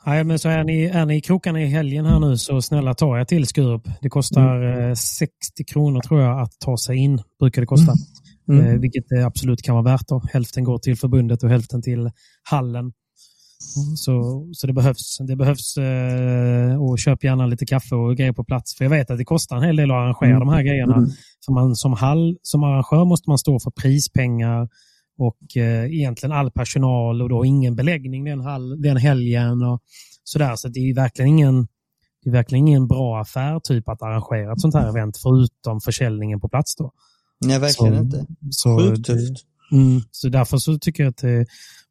Nej, men så är ni, är ni i krokarna i helgen här nu så snälla ta er till Skurup. Det kostar eh, 60 kronor tror jag att ta sig in. Brukar det kosta. Mm. Eh, vilket det absolut kan vara värt. Då. Hälften går till förbundet och hälften till hallen. Så, så det behövs. Det behövs eh, och köp gärna lite kaffe och grejer på plats. För jag vet att det kostar en hel del att arrangera de här grejerna. Mm. För man, som, hall, som arrangör måste man stå för prispengar och eh, egentligen all personal och då ingen beläggning den, hall, den helgen. Och sådär. Så det är verkligen ingen det är verkligen ingen bra affär typ att arrangera ett sånt här event förutom försäljningen på plats. Då. Nej, verkligen Så- inte. Så Sjukt tufft. Mm, så därför så tycker jag att det,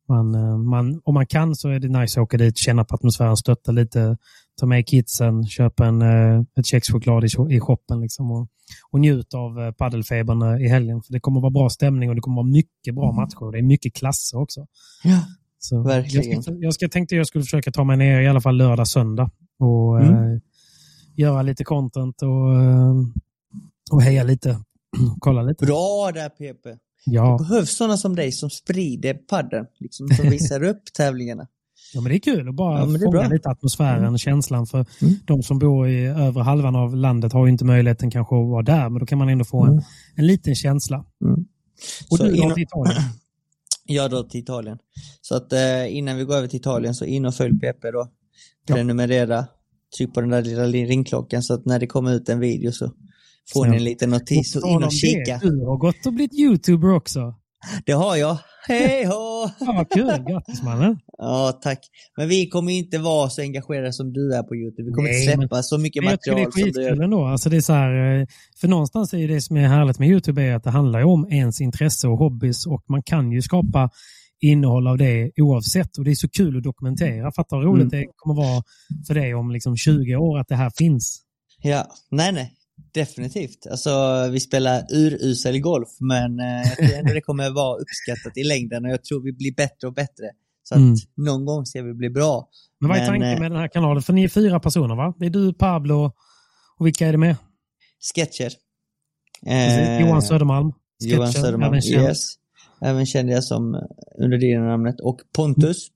man, eh, man, om man kan så är det nice att åka dit, känna på atmosfären, stötta lite, ta med kidsen, köpa en, eh, ett kexchoklad i, sho- i shoppen liksom och, och njut av eh, paddelfebern eh, i helgen. För Det kommer vara bra stämning och det kommer vara mycket bra matcher. och Det är mycket klasser också. Ja. Så Verkligen. Jag, ska, jag ska, tänkte jag skulle försöka ta mig ner i alla fall lördag, söndag och Mm. eh, göra lite content och, och heja lite. Kolla lite. Bra där PP. Ja. Det behövs sådana som dig som sprider padden, liksom som visar upp tävlingarna. Ja, men det är kul att bara Ja, det fånga lite atmosfären, känslan. För Mm. de som bor i övre halvan av landet har ju inte möjligheten kanske att vara där, men då kan man ändå få en, en liten känsla. Mm. Och Så du inom- till Italien? Jag då till Italien. Så att eh, innan vi går över till Italien så in och följ PP då. Ja. Prenumerera. Tryck på den där lilla ringklockan så att när det kommer ut en video så får ni en liten notis och in och det, kika. Du har gått och blivit YouTuber också. Det har jag. Hej hå! Ja, kul. Grattis mannen. Ja, tack. Men vi kommer inte vara så engagerade som du är på Youtube. Vi kommer Nej, inte släppa så mycket Men jag tycker det material är som du gör. ändå. Alltså det är så här, eh, för någonstans är det som är härligt med YouTube är att det handlar om ens intresse och hobbys och man kan ju skapa innehåll av det oavsett. Och det är så kul att dokumentera. Fatta vad roligt Mm. det kommer vara för dig om liksom 20 år att det här finns. Ja, nej nej. Definitivt. Alltså, vi spelar urusel golf, men eh, jag tror ändå det kommer vara uppskattat i längden och jag tror vi blir bättre och bättre. Så att Mm. någon gång ska vi bli bra. Men vad är tanken eh, med den här kanalen? För ni är fyra personer va? Det är du, Pablo och vilka är det med? Sketcher. Eh, Johan Södermalm. Johan Sketchen, Söderman. även känd. Yes. Även känd jag som under det namnet. Och Pontus,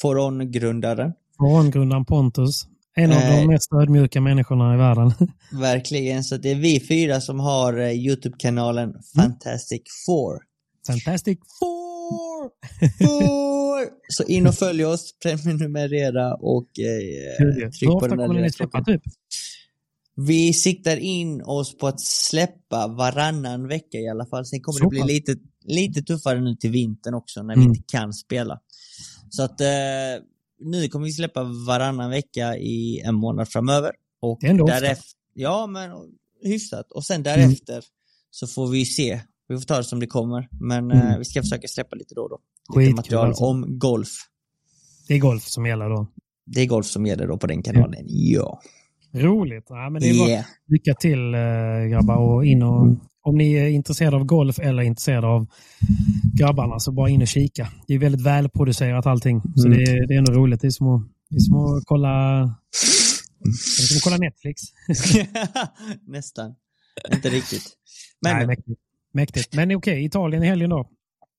Foron-grundaren. Frångrundaren Pontus. En av Eh. de mest ödmjuka människorna i världen. Verkligen, så det är vi fyra som har eh, Youtube-kanalen Fantastic Four. Fantastic Four! Four! Så in och följ oss, prenumerera och eh, tryck på den där lilla släppa typ? Vi siktar in oss på att släppa varannan vecka i alla fall. Sen kommer Så det bli pass. lite, lite tuffare nu till vintern också när Mm. vi inte kan spela. Så att eh, nu kommer vi släppa varannan vecka i en månad framöver. Och Det är ändå ofta. därefter, Ja, men hyfsat. Och sen Mm. därefter så får vi se. Vi får ta det som det kommer. Men eh, Mm. vi ska försöka släppa lite då och då. Lite Skitkul material alltså. om golf. Det är golf som gäller då. Det är golf som gäller då på den kanalen. Ja. Roligt. Ja, men det är Yeah. lycka till eh, grabbar. Och in och, om ni är intresserade av golf eller intresserade av grabbarna så bara in och kika. Det är väldigt välproducerat allting. Så Mm. det, är, det är ändå roligt. Det är som att, det är som att kolla, det är som att kolla Netflix. Nästan. Inte riktigt. Men Nej, mäktigt. mäktigt. Men okej, Italien i helgen då?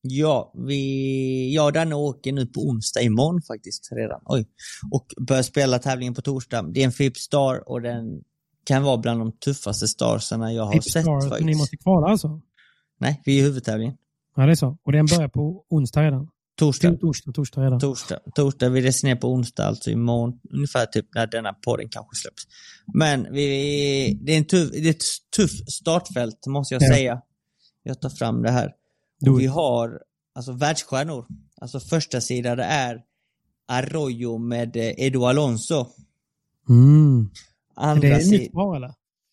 ja, vi, jag och Danne åker nu på onsdag imorgon faktiskt redan. Oj. Och börjar spela tävlingen på torsdag. Det är en FIP Star och den kan vara bland de tuffaste starsarna jag har sett Star, så faktiskt. Ni måste kvala alltså? Nej, vi är i huvudtävlingen. Ja, det är så. Och den börjar på onsdag redan? Torsdag. Torsdag, torsdag redan. Torsdag. Torsdag, vi reser ner på onsdag, alltså imorgon. Ungefär typ när denna podden kanske släpps. Men vi, det, är en tuff, det är ett tufft startfält, måste jag Ja. säga. Jag tar fram det här. Och vi har alltså världsstjärnor. Alltså första sidan det är Arroyo med eh, Edu Alonso. Mm. Är Andra det ett nytt par eller?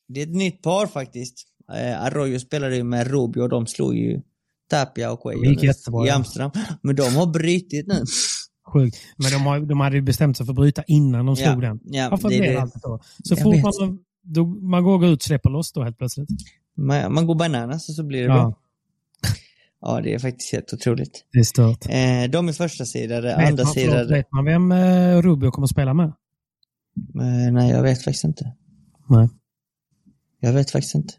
det är ett nytt par faktiskt. Eh, Arroyo spelade ju med Rubio och de slog ju Tapia och Cuello jättebra, i ja. Amsterdam. Men de har brutit nu. Sjukt. Men de, har, de hade ju bestämt sig för att bryta innan de slog Ja, den. ja, Varför det är det alltid så? Så Jag fort man, då, man går ut och släpper loss då helt plötsligt. Man, man går bananas och så blir det Ja. bra. Ja, det är faktiskt helt otroligt. Det är stört. Eh, de är första sidade, andra man, sidade. vet man vem eh, Rubio kommer att spela med? Eh, nej, jag vet faktiskt inte. Nej. Jag vet faktiskt inte.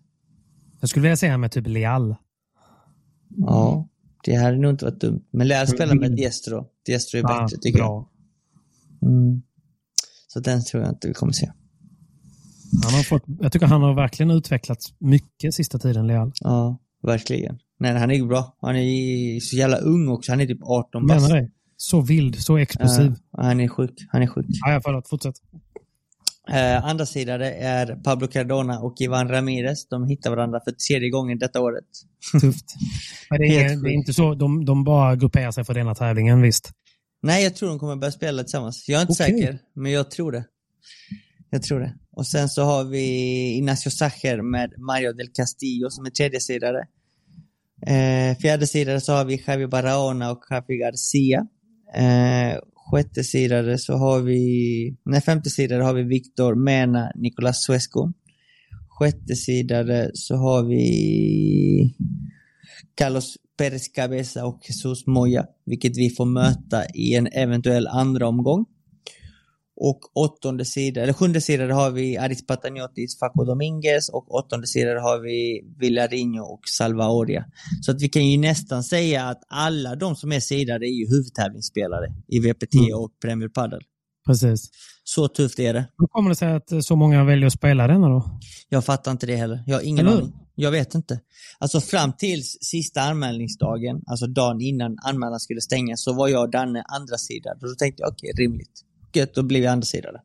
Jag skulle vilja säga med typ Leal. Ja, det hade nog inte varit dumt. Men Leal spelar med Mm. Diestro. Diestro är Ja, bättre tycker jag. Mm. Så den tror jag inte vi kommer se. Han har fått, jag tycker han har verkligen utvecklats mycket sista tiden, Leal. Ja, verkligen. Nej, han är ju bra. Han är så jävla ung också. Han är typ 18 Menar bast. Så vild, så explosiv. Eh, han är sjuk. Han är sjuk. Ja, förlåt. Fortsätt. Uh, andra sidan är Pablo Cardona och Ivan Ramirez. De hittar varandra för tredje gången detta året. Tufft. Men det, är, det är inte så, de, de bara grupperar sig för denna tävlingen, visst? Nej, jag tror de kommer börja spela tillsammans. Jag är inte Okej. säker, men jag tror det. Jag tror det. Och sen så har vi Ignacio Sacher med Mario del Castillo som är tredje sidare. Eh, fjärde sidare så har vi Javi Barahona och Javi Garcia. Eh, sjätte sidare så har vi, nej femte sidare har vi Victor Mena, Nicolas Suesco. Sjätte sidare så har vi Carlos Perez Cabeza och Jesus Moya, vilket vi får möta i en eventuell andra omgång. Och åttonde sida, eller sjunde sidan har vi Aris Pataniotis, Faco Dominguez och åttonde sidan har vi Villarinho och Salvaoria. Så att vi kan ju nästan säga att alla de som är sidade är ju huvudtävlingsspelare i VPT Mm. och Premier Padel. Precis. Så tufft är det. Hur kommer det sig att så många väljer att spela denna då? Jag fattar inte det heller. Jag har ingen Eller aning. Jag vet inte. Alltså fram till sista anmälningsdagen, alltså dagen innan anmälan skulle stängas, så var jag och Danne andra sidan. Då tänkte jag, okej, rimligt. Då blir vi andra sidan.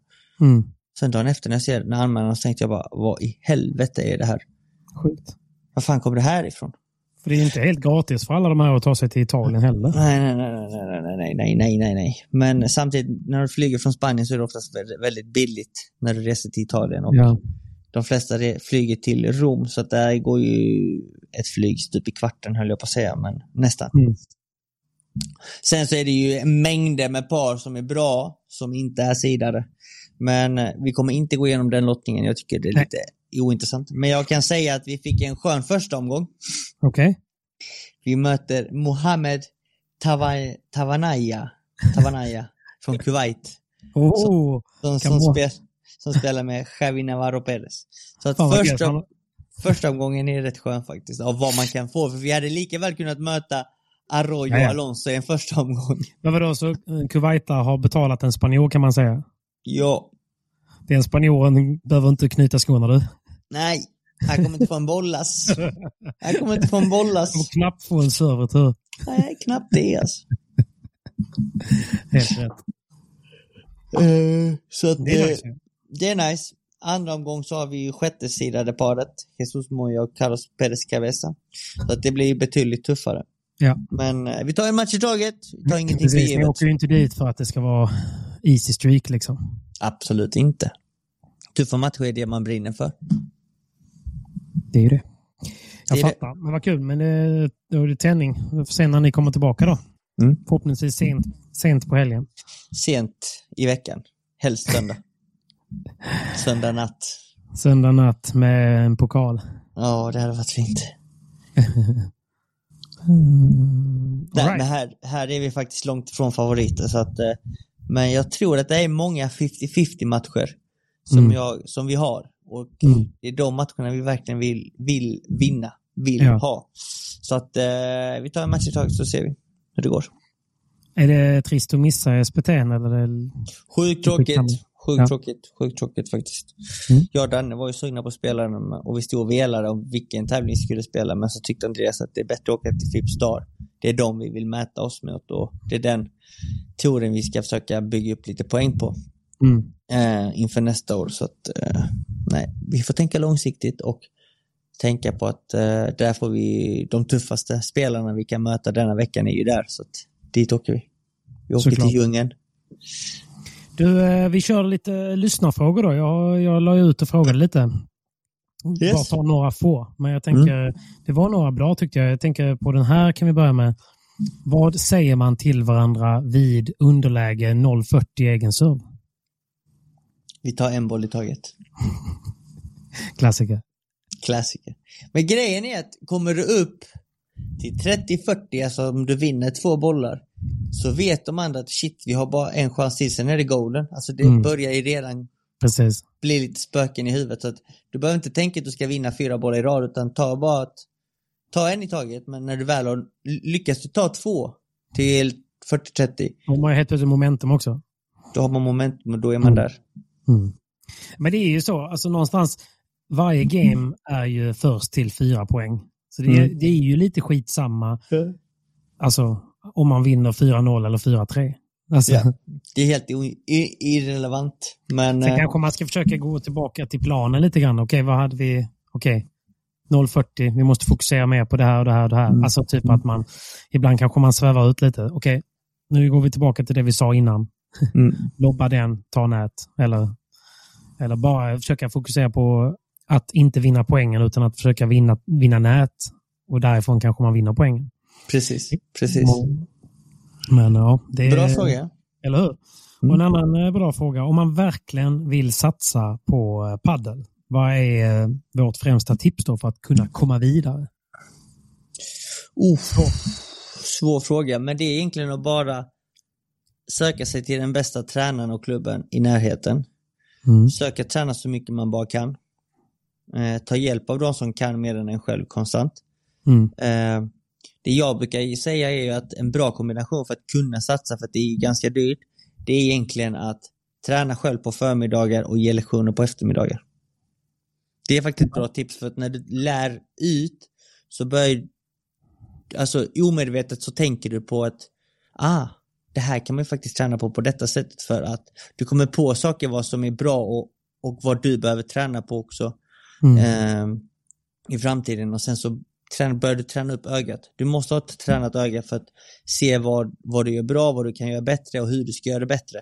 Mm. Sen dagen efter när jag ser när anmälan så tänkte jag bara, vad i helvete är det här? Sjukt. Var fan kommer det här ifrån? För det är inte helt gratis för alla de här att ta sig till Italien heller. Nej, nej, nej, nej, nej, nej, nej, nej, nej, nej. Men samtidigt, när du flyger från Spanien så är det oftast väldigt, billigt när du reser till Italien. Och Ja. De flesta flyger till Rom, så att där går ju ett flyg stup i kvarten höll jag på att säga, men nästan. Mm. Sen så är det ju mängder med par som är bra, som inte är sidare. Men eh, vi kommer inte gå igenom den lottningen, jag tycker det är Nej. lite ointressant. Men jag kan säga att vi fick en skön första omgång. Okej. Vi möter Mohammed Tava- Tavanaya, Tavanaya från Kuwait. Oh, Som, som, må- spel, som spelar med Javi Navarro Perez. Så att första, första omgången är rätt skön faktiskt, av vad man kan få. För vi hade lika väl kunnat möta Arroyo Ja, ja. Alonso i en första omgång. Men vadå, så eh, Kuwaita har betalat en spanjor kan man säga? Ja. Den spanjoren behöver inte knyta skorna du. Nej, han kommer inte få en bollas. Han kommer inte få en bollas. Kommer knappt få en servitör. Nej, knappt det alltså. Helt rätt. Eh, så att, Det är eh, nice. Det är nice. Andra omgång så har vi ju sjätte sidade paret, Jesus Moya och Carlos Perez Cabeza. Så att det blir betydligt tuffare. Ja. Men eh, vi tar en match i taget. Vi tar ingenting för Precis, ni givet. åker ju inte dit för att det ska vara easy streak liksom. Absolut inte. Tuffa matcher är det man brinner för. Det är ju det. Jag Det är det. fattar. Men vad kul. Men det, då är det tändning. Vi får se när ni kommer tillbaka då. Mm. Förhoppningsvis sent, sent på helgen. Sent i veckan. Helst söndag. söndag natt. Söndag natt med en pokal. Ja, det hade varit fint. Mm. Nej, right. men här, här är vi faktiskt långt ifrån favoriter. Så att, eh, men jag tror att det är många 50-50 matcher som, Mm. jag, som vi har. Och Mm. det är de matcherna vi verkligen vill, vill vinna, vill Ja. ha. Så att eh, vi tar en match i taget så ser vi hur det går. Är det trist att missa SPT eller? Sjukt tråkigt. Sjukt Ja. tråkigt. Sjukt tråkigt faktiskt. Mm. Jag och Danne var ju sugna på att spela den och vi stod och velade om vilken tävling vi skulle spela men så tyckte Andreas att det är bättre att åka till Fipp Star. Det är de vi vill mäta oss mot och det är den touren vi ska försöka bygga upp lite poäng på Mm. eh, inför nästa år. Så att, eh, nej, vi får tänka långsiktigt och tänka på att eh, där får vi de tuffaste spelarna vi kan möta denna veckan är ju där. Så att dit åker vi. Vi åker Såklart. till djungeln. Du, eh, vi kör lite lyssnarfrågor då. Jag, jag la ut och frågade lite. Yes. Bara ta några få. Men jag tänker, det var några bra tyckte jag. Jag tänker på den här kan vi börja med. Vad säger man till varandra vid underläge 0,40 egen serve? Vi tar en boll i taget. Klassiker. Klassiker. Men grejen är att kommer du upp till 30-40, alltså om du vinner två bollar, så vet de andra att shit, vi har bara en chans till, sen är det golden. Alltså det Mm. börjar ju redan Precis. bli lite spöken i huvudet. Så att du behöver inte tänka att du ska vinna fyra bollar i rad, utan ta bara att, ta en i taget, men när du väl har lyckas du ta två till 40-30, De har helt plötsligt momentum också. då har man momentum och då är man Mm. där. Mm. Men det är ju så, alltså någonstans, varje game är ju först till fyra poäng. Så det är, Mm. det är ju lite skitsamma. Alltså om man vinner 4-0 eller 4-3. Alltså, Ja. Det är helt irrelevant. Men Sen eh, kanske man ska försöka gå tillbaka till planen lite grann. Okej, vad hade vi? Okej, 040, vi måste fokusera mer på det här och det här och det här. Mm. Alltså typ att man, ibland kanske man svävar ut lite. Okej, nu går vi tillbaka till det vi sa innan. mm, Lobba den, ta nät. Eller, eller bara försöka fokusera på att inte vinna poängen utan att försöka vinna, vinna nät. Och därifrån kanske man vinner poängen. Precis. precis. Men ja, det Bra är... fråga. Eller hur? Och en annan eh, bra fråga. Om man verkligen vill satsa på eh, paddel, vad är eh, vårt främsta tips då för att kunna komma vidare? Oh, svår fråga, men det är egentligen att bara söka sig till den bästa tränaren och klubben i närheten. Mm. Söka träna så mycket man bara kan. Eh, ta hjälp av de som kan mer än en själv konstant. Mm. Eh, det jag brukar säga är ju att en bra kombination för att kunna satsa, för att det är ganska dyrt, det är egentligen att träna själv på förmiddagar och ge lektioner på eftermiddagar. Det är faktiskt ett bra tips för att när du lär ut så börjar, alltså omedvetet så tänker du på att, ah, det här kan man ju faktiskt träna på på detta sättet för att du kommer på saker vad som är bra och, och vad du behöver träna på också Mm. eh, i framtiden och sen så träna, börjar du träna upp ögat. Du måste ha ett tränat öga för att se vad, vad du gör bra, vad du kan göra bättre och hur du ska göra det bättre.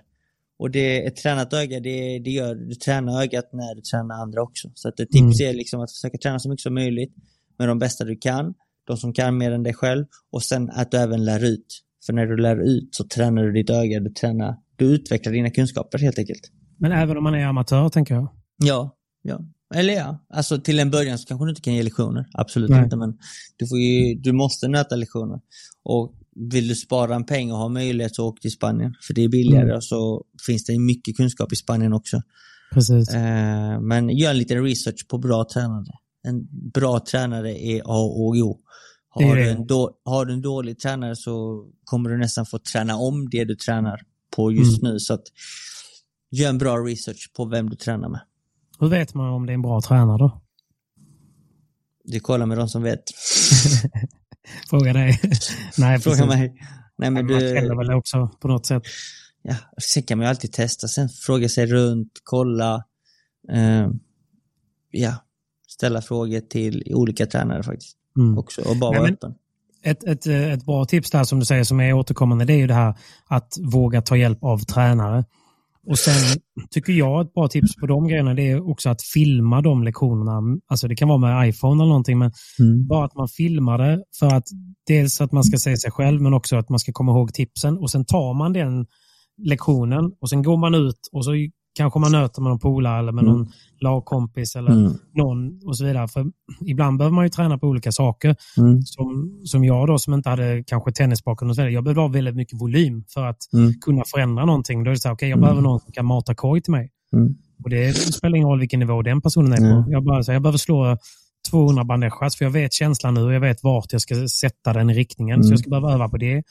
Och det, ett tränat öga, det, det gör, du tränar ögat när du tränar andra också. Så att ett tips är liksom att försöka träna så mycket som möjligt med de bästa du kan, de som kan mer än dig själv och sen att du även lär ut. För när du lär ut så tränar du ditt öga, du tränar, du utvecklar dina kunskaper helt enkelt. Men även om man är amatör, tänker jag. Ja, ja. Eller ja, alltså till en början så kanske du inte kan ge lektioner. Absolut Nej. inte, men du, får ju, du måste nöta lektioner. Och vill du spara en peng och ha möjlighet så åk till Spanien. För det är billigare Mm. och så finns det mycket kunskap i Spanien också. Precis. Eh, men gör en liten research på bra tränare. En bra tränare är A och O. Har du, en då, har du en dålig tränare så kommer du nästan få träna om det du tränar på just Mm. nu. Så att gör en bra research på vem du tränar med. Hur vet man om det är en bra tränare då? Du kollar med de som vet. Fråga dig. Nej, Fråga precis. mig. Nej, men Man du, känner väl också på något sätt. ja, sen kan man ju alltid testa, sen fråga sig runt, kolla. Eh, ja, ställa frågor till olika tränare faktiskt. Mm. Också, och bara Nej, vara öppen. Ett, ett, eh, ett bra tips där som du säger som är återkommande det är ju det här att våga ta hjälp av tränare. Och sen tycker jag ett bra tips på de grejerna det är också att filma de lektionerna. Alltså det kan vara med iPhone eller någonting men Mm. bara att man filmar det för att dels att man ska se sig själv men också att man ska komma ihåg tipsen och sen tar man den lektionen och sen går man ut och så kanske man nöter med någon polare eller med Mm. någon lagkompis eller Mm. någon och så vidare. För ibland behöver man ju träna på olika saker Mm. som, som jag då som inte hade kanske tennisbakgrund och så vidare. Jag behövde ha väldigt mycket volym för att Mm. kunna förändra någonting. Då är det så här, okej, jag Mm. behöver någon som kan mata korg till mig. Mm. Och det spelar ingen roll vilken nivå den personen är på. Jag, bara, så här, jag behöver slå 200 bandejas för jag vet känslan nu och jag vet vart jag ska sätta den i riktningen. Så jag ska behöva öva på det.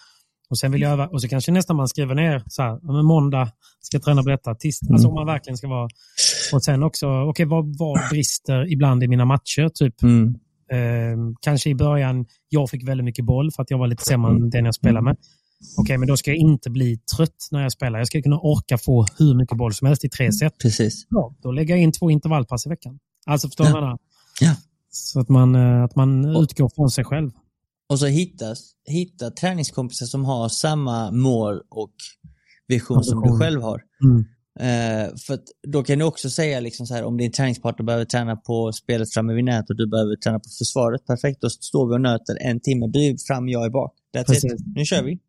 Och sen vill jag öva, och så kanske nästan man skriver ner så här, måndag ska jag träna på detta. Tisdag, Mm. Alltså om man verkligen ska vara... Och sen också, okej vad, vad brister ibland i mina matcher? Typ Mm. Eh, kanske i början, jag fick väldigt mycket boll för att jag var lite sämre Mm. än den jag spelade med. Okej, men då ska jag inte bli trött när jag spelar. Jag ska kunna orka få hur mycket boll som helst i tre set. Precis. Ja, då lägger jag in två intervallpass i veckan. Alltså förstår du Ja. vad jag menar? Ja. Så att man, eh, att man utgår från sig själv. Och så hitta, hitta träningskompisar som har samma mål och vision som du Ambition. själv har. Mm. Eh, för då kan du också säga liksom så här, om din träningspartner behöver träna på spelet framme vid nät och du behöver träna på försvaret, perfekt, då står vi och nöter en timme. Du är fram, jag är bak. That's Precis. it. Nu kör vi.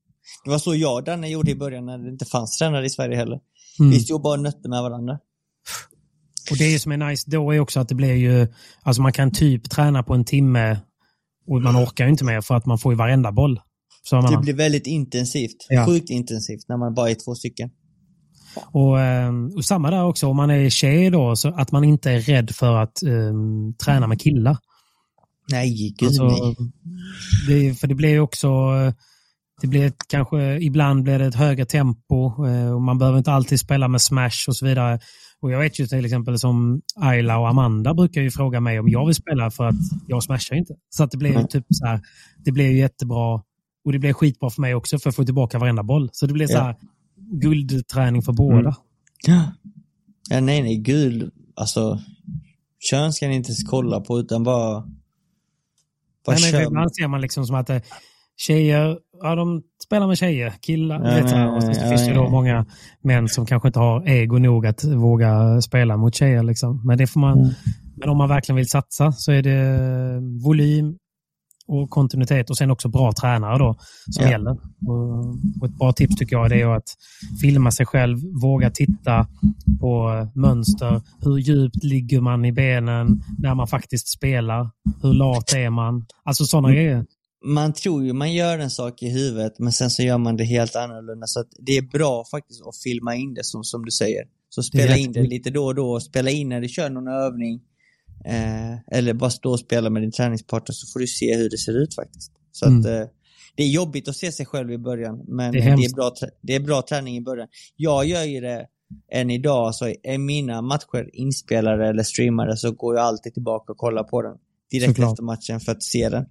Det var så jag och Danne gjorde i början när det inte fanns tränare i Sverige heller. Mm. Vi stod bara och nötte med varandra. Och det som är nice då är också att det blir ju, alltså man kan typ träna på en timme och man orkar ju inte mer för att man får ju varenda boll. Så Det blir väldigt intensivt. Ja. Sjukt intensivt när man bara är två stycken. Och, ehm, och samma där också, om man är tjej då, så att man inte är rädd för att ehm, träna med killar. Nej, gud Alltså, nej. det, för det blir också, eh, det blir ett, kanske, ibland blir det ett högre tempo eh, och man behöver inte alltid spela med smash och så vidare. Och jag vet ju till exempel som Ayla och Amanda brukar ju fråga mig om jag vill spela för att jag smashar inte. Så att det blir ju Mm. typ så här, det blir ju jättebra Och det blev skitbra för mig också för att få tillbaka varenda boll. Så det blev så här guldträning för båda. Mm. Ja. ja, nej, nej, gud. Alltså, kön ska ni inte kolla på utan bara... bara Nej, men ibland ser man liksom som att eh, tjejer, ja de spelar med tjejer, killar. Ja, vet nej, och så nej, finns det nej, då nej. många män som kanske inte har ego nog att våga spela mot tjejer. Liksom. Men, det får man, Mm. men om man verkligen vill satsa så är det volym och kontinuitet och sen också bra tränare då som Ja. gäller. Och, ett bra tips tycker jag är att filma sig själv, våga titta på mönster. Hur djupt ligger man i benen när man faktiskt spelar? Hur lat är man? Alltså sådana Mm. grejer. Man tror ju man gör en sak i huvudet, men sen så gör man det helt annorlunda. Så det är bra faktiskt att filma in det som, som du säger. Så spela in det lite då och då. Spela in när du kör någon övning. Eh, eller bara stå och spela med din träningspartner så får du se hur det ser ut faktiskt. Så Mm. att eh, det är jobbigt att se sig själv i början, men Det är det är, bra, det är bra träning i början. Jag gör ju det än idag, så är mina matcher inspelade eller streamade så går jag alltid tillbaka och kollar på den direkt Såklart. efter matchen för att se den.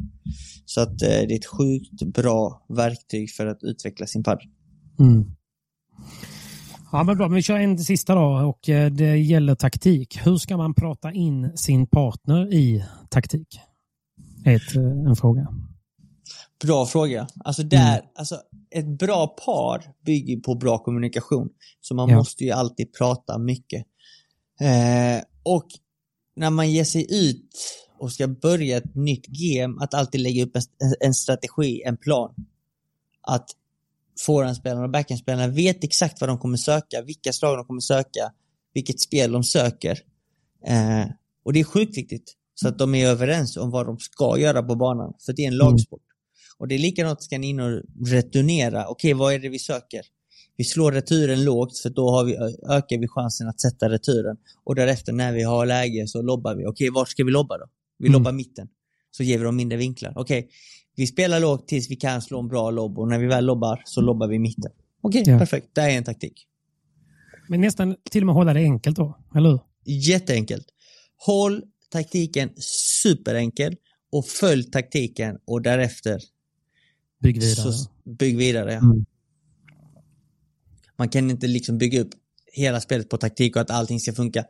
Så att eh, det är ett sjukt bra verktyg för att utveckla sin padel. Mm. Ja, men bra. Men vi kör en sista då och eh, det gäller taktik. Hur ska man prata in sin partner i taktik? Är ett, eh, en fråga. Bra fråga. Alltså där, alltså ett bra par bygger på bra kommunikation. Så man Ja. måste ju alltid prata mycket. Eh, och när man ger sig ut och ska börja ett nytt game, att alltid lägga upp en, en strategi, en plan. Att forehandspelarna och backhandspelarna vet exakt vad de kommer söka, vilka slag de kommer söka, vilket spel de söker. Eh, och det är sjukt viktigt. Så att de är överens om vad de ska göra på banan. För det är en lagsport. Och det är likadant ska ni in och returnera. Okej, vad är det vi söker? Vi slår returen lågt för då har vi, ökar vi chansen att sätta returen. Och därefter när vi har läge så lobbar vi. Okej, vart ska vi lobba då? Vi Mm. lobbar mitten. Så ger vi dem mindre vinklar. Okej, vi spelar lågt tills vi kan slå en bra lobb och när vi väl lobbar så lobbar vi mitten. Okej, Ja. perfekt. Det är en taktik. Men nästan till och med hålla det enkelt då, eller hur? Jätteenkelt. Håll taktiken superenkel och följ taktiken och därefter Bygg vidare. så bygg vidare. Mm. Man kan inte liksom bygga upp hela spelet på taktik och att allting ska funka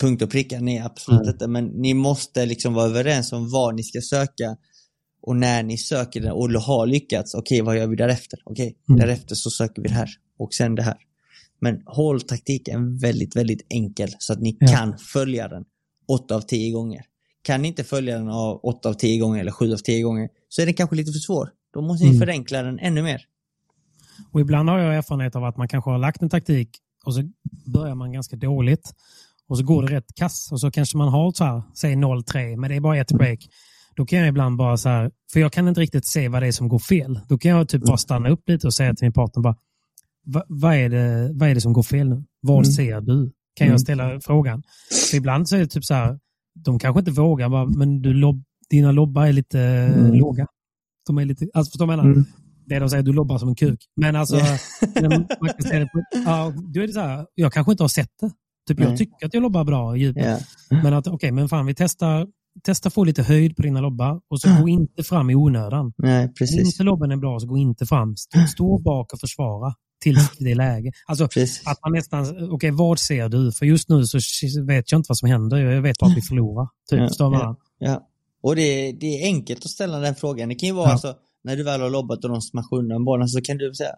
punkt och pricka. Nej, absolut Mm. inte. Men ni måste liksom vara överens om vad ni ska söka och när ni söker det och har lyckats. Okej, vad gör vi därefter? Okej, Mm. därefter så söker vi det här och sen det här. Men håll taktiken väldigt, väldigt enkel så att ni Ja. kan följa den 8 av 10 gånger. Kan ni inte följa den av 8 av 10 gånger eller 7 av 10 gånger så är den kanske lite för svår. Då måste ni Mm. förenkla den ännu mer. Och ibland har jag erfarenhet av att man kanske har lagt en taktik och så börjar man ganska dåligt. Och så går det rätt kass och så kanske man har så här, säg 0-3, men det är bara ett break. Då kan jag ibland bara så här, för jag kan inte riktigt se vad det är som går fel. Då kan jag typ bara stanna upp lite och säga till min partner bara, "Va- vad är det, vad är det som går fel nu? Vad Mm. ser du? Kan jag ställa frågan? För ibland så är det typ så här, de kanske inte vågar, bara, men du lob, dina lobbar är lite Mm. låga. De är lite, alltså förstår du vad jag menar? Mm. Det de säger, du lobbar som en kuk. Men alltså, man kan det på, ja, då är det så här, jag kanske inte har sett det. Typ, jag tycker att jag lobbar bra i djupet. Ja. Men att okej, men fan vi testar, testar få lite höjd på dina lobbar och så gå inte fram i onödan. Nej, Om precis. inte lobben är bra så gå inte fram. Stå, stå bak och försvara tills det är läge. Alltså precis. att man nästan, okej vad ser du? För just nu så vet jag inte vad som händer. Jag vet att vi förlorar. Typ, Ja, ja. Ja. Och det är, det är enkelt att ställa den frågan. Det kan ju vara Ja. alltså, när du väl har lobbat och de smashar undan bollen så kan du säga,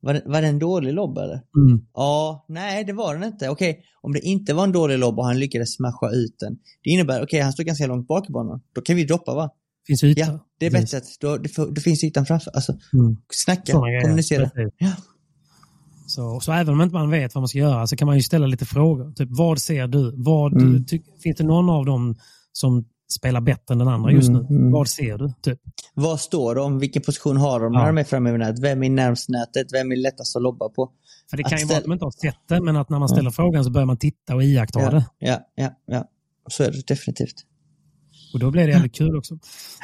var det, var det en dålig lobb eller? Mm. Ja, nej det var den inte. Okej, om det inte var en dålig lobb och han lyckades smasha ut den. Det innebär, okej han står ganska långt bak i banan. Då kan vi droppa va? Finns yta. Ja, det är bättre. Då, då finns ytan framför. Alltså, Mm. snacka, grejer. kommunicera. Ja. Så, så även om inte man vet vad man ska göra så kan man ju ställa lite frågor. Typ, vad ser du? Vad, Mm. ty, finns det någon av dem som spelar bättre än den andra just nu? Mm, mm. Vad ser du? Typ. Vad står de? Vilken position har de Ja. när de är framme vid nätet? Vem är närmst nätet? Vem är lättast att lobba på? För det Att kan ju ställa- vara att man inte har sett det, men att när man ställer frågan så börjar man titta och iaktta Ja, det. ja, ja, ja. Så är det definitivt. Och då blir det jävligt kul också.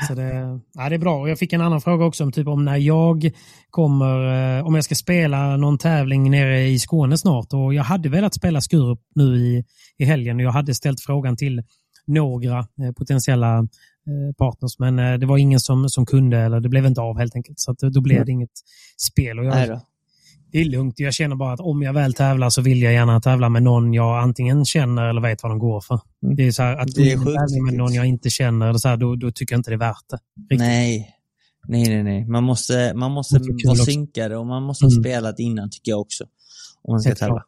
Så det, ja, det är bra. Och jag fick en annan fråga också om, typ, om när jag kommer, eh, om jag ska spela någon tävling nere i Skåne snart. Och jag hade velat spela Skurup nu i, i helgen och jag hade ställt frågan till några eh, potentiella eh, partners. Men eh, det var ingen som, som kunde, eller det blev inte av helt enkelt. Så då blev det inget spel. Och jag, det är lugnt. Jag känner bara att om jag väl tävlar så vill jag gärna tävla med någon jag antingen känner eller vet vad de går för. Mm. Det är så här, att Det är tävling med någon jag inte känner, eller så här, då, då tycker jag inte det är värt det. Riktigt. Nej. Nej, nej, nej. Man måste, man måste vara synkade och man måste ha Mm. spelat innan tycker jag också. Om man ska Helt tävla.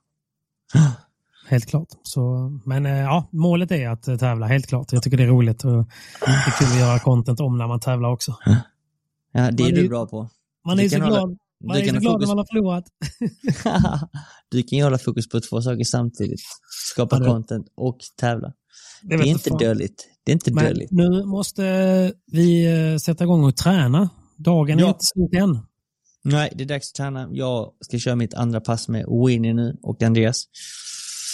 Helt klart. Så, men eh, ja, målet är att eh, tävla, helt klart. Jag tycker det är roligt och det är kul att göra content om när man tävlar också. Ja, det är Man du är- bra på. Man Du är så kan hålla- glad, man Du är kan, så glad fokus, när man har förlorat. du kan ju hålla fokus på två saker samtidigt. Skapa Ja, det- content och tävla. Det vet är inte fan. dåligt. Det är inte Men dåligt. nu måste vi eh, sätta igång och träna. Dagen är Ja. inte slut än. Nej, det är dags att träna. Jag ska köra mitt andra pass med Winnie nu och Andreas.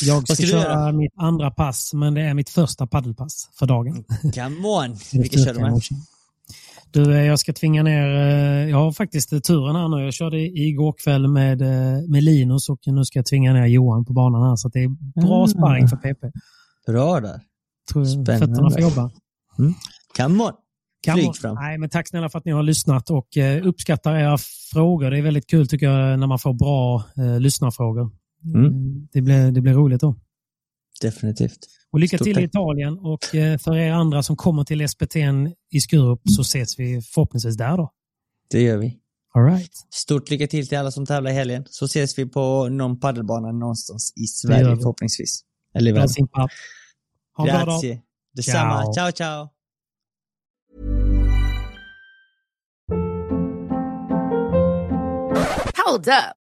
Jag ska, ska köra mitt andra pass, men det är mitt första paddelpass för dagen. Come on! Vilka kör du med? Du, eh, jag ska tvinga ner, eh, jag har faktiskt eh, turen här nu. Jag körde igår kväll med, med Linus och nu ska jag tvinga ner Johan på banan här. Så det är bra Ah. sparring för PP. Bra där. Tror Spännande. fötterna får jobba. Come on! Flyg fram. Nej, men tack snälla för att ni har lyssnat och uppskattar era frågor. Det är väldigt kul tycker jag när man får bra eh, lyssnarfrågor. Mm. Eh, Det, blir, det blir roligt då. Definitivt. Och lycka Stort till i tack. Italien och eh, för er andra som kommer till SPT i Skurup så ses vi förhoppningsvis där då. Det gör vi. All right. Stort lycka till till alla som tävlar i helgen. Så ses vi på någon paddelbana någonstans i Sverige vi. förhoppningsvis. Eller i världen. Ha en bra dag. Detsamma. Ciao. Ciao, ciao. Hold up.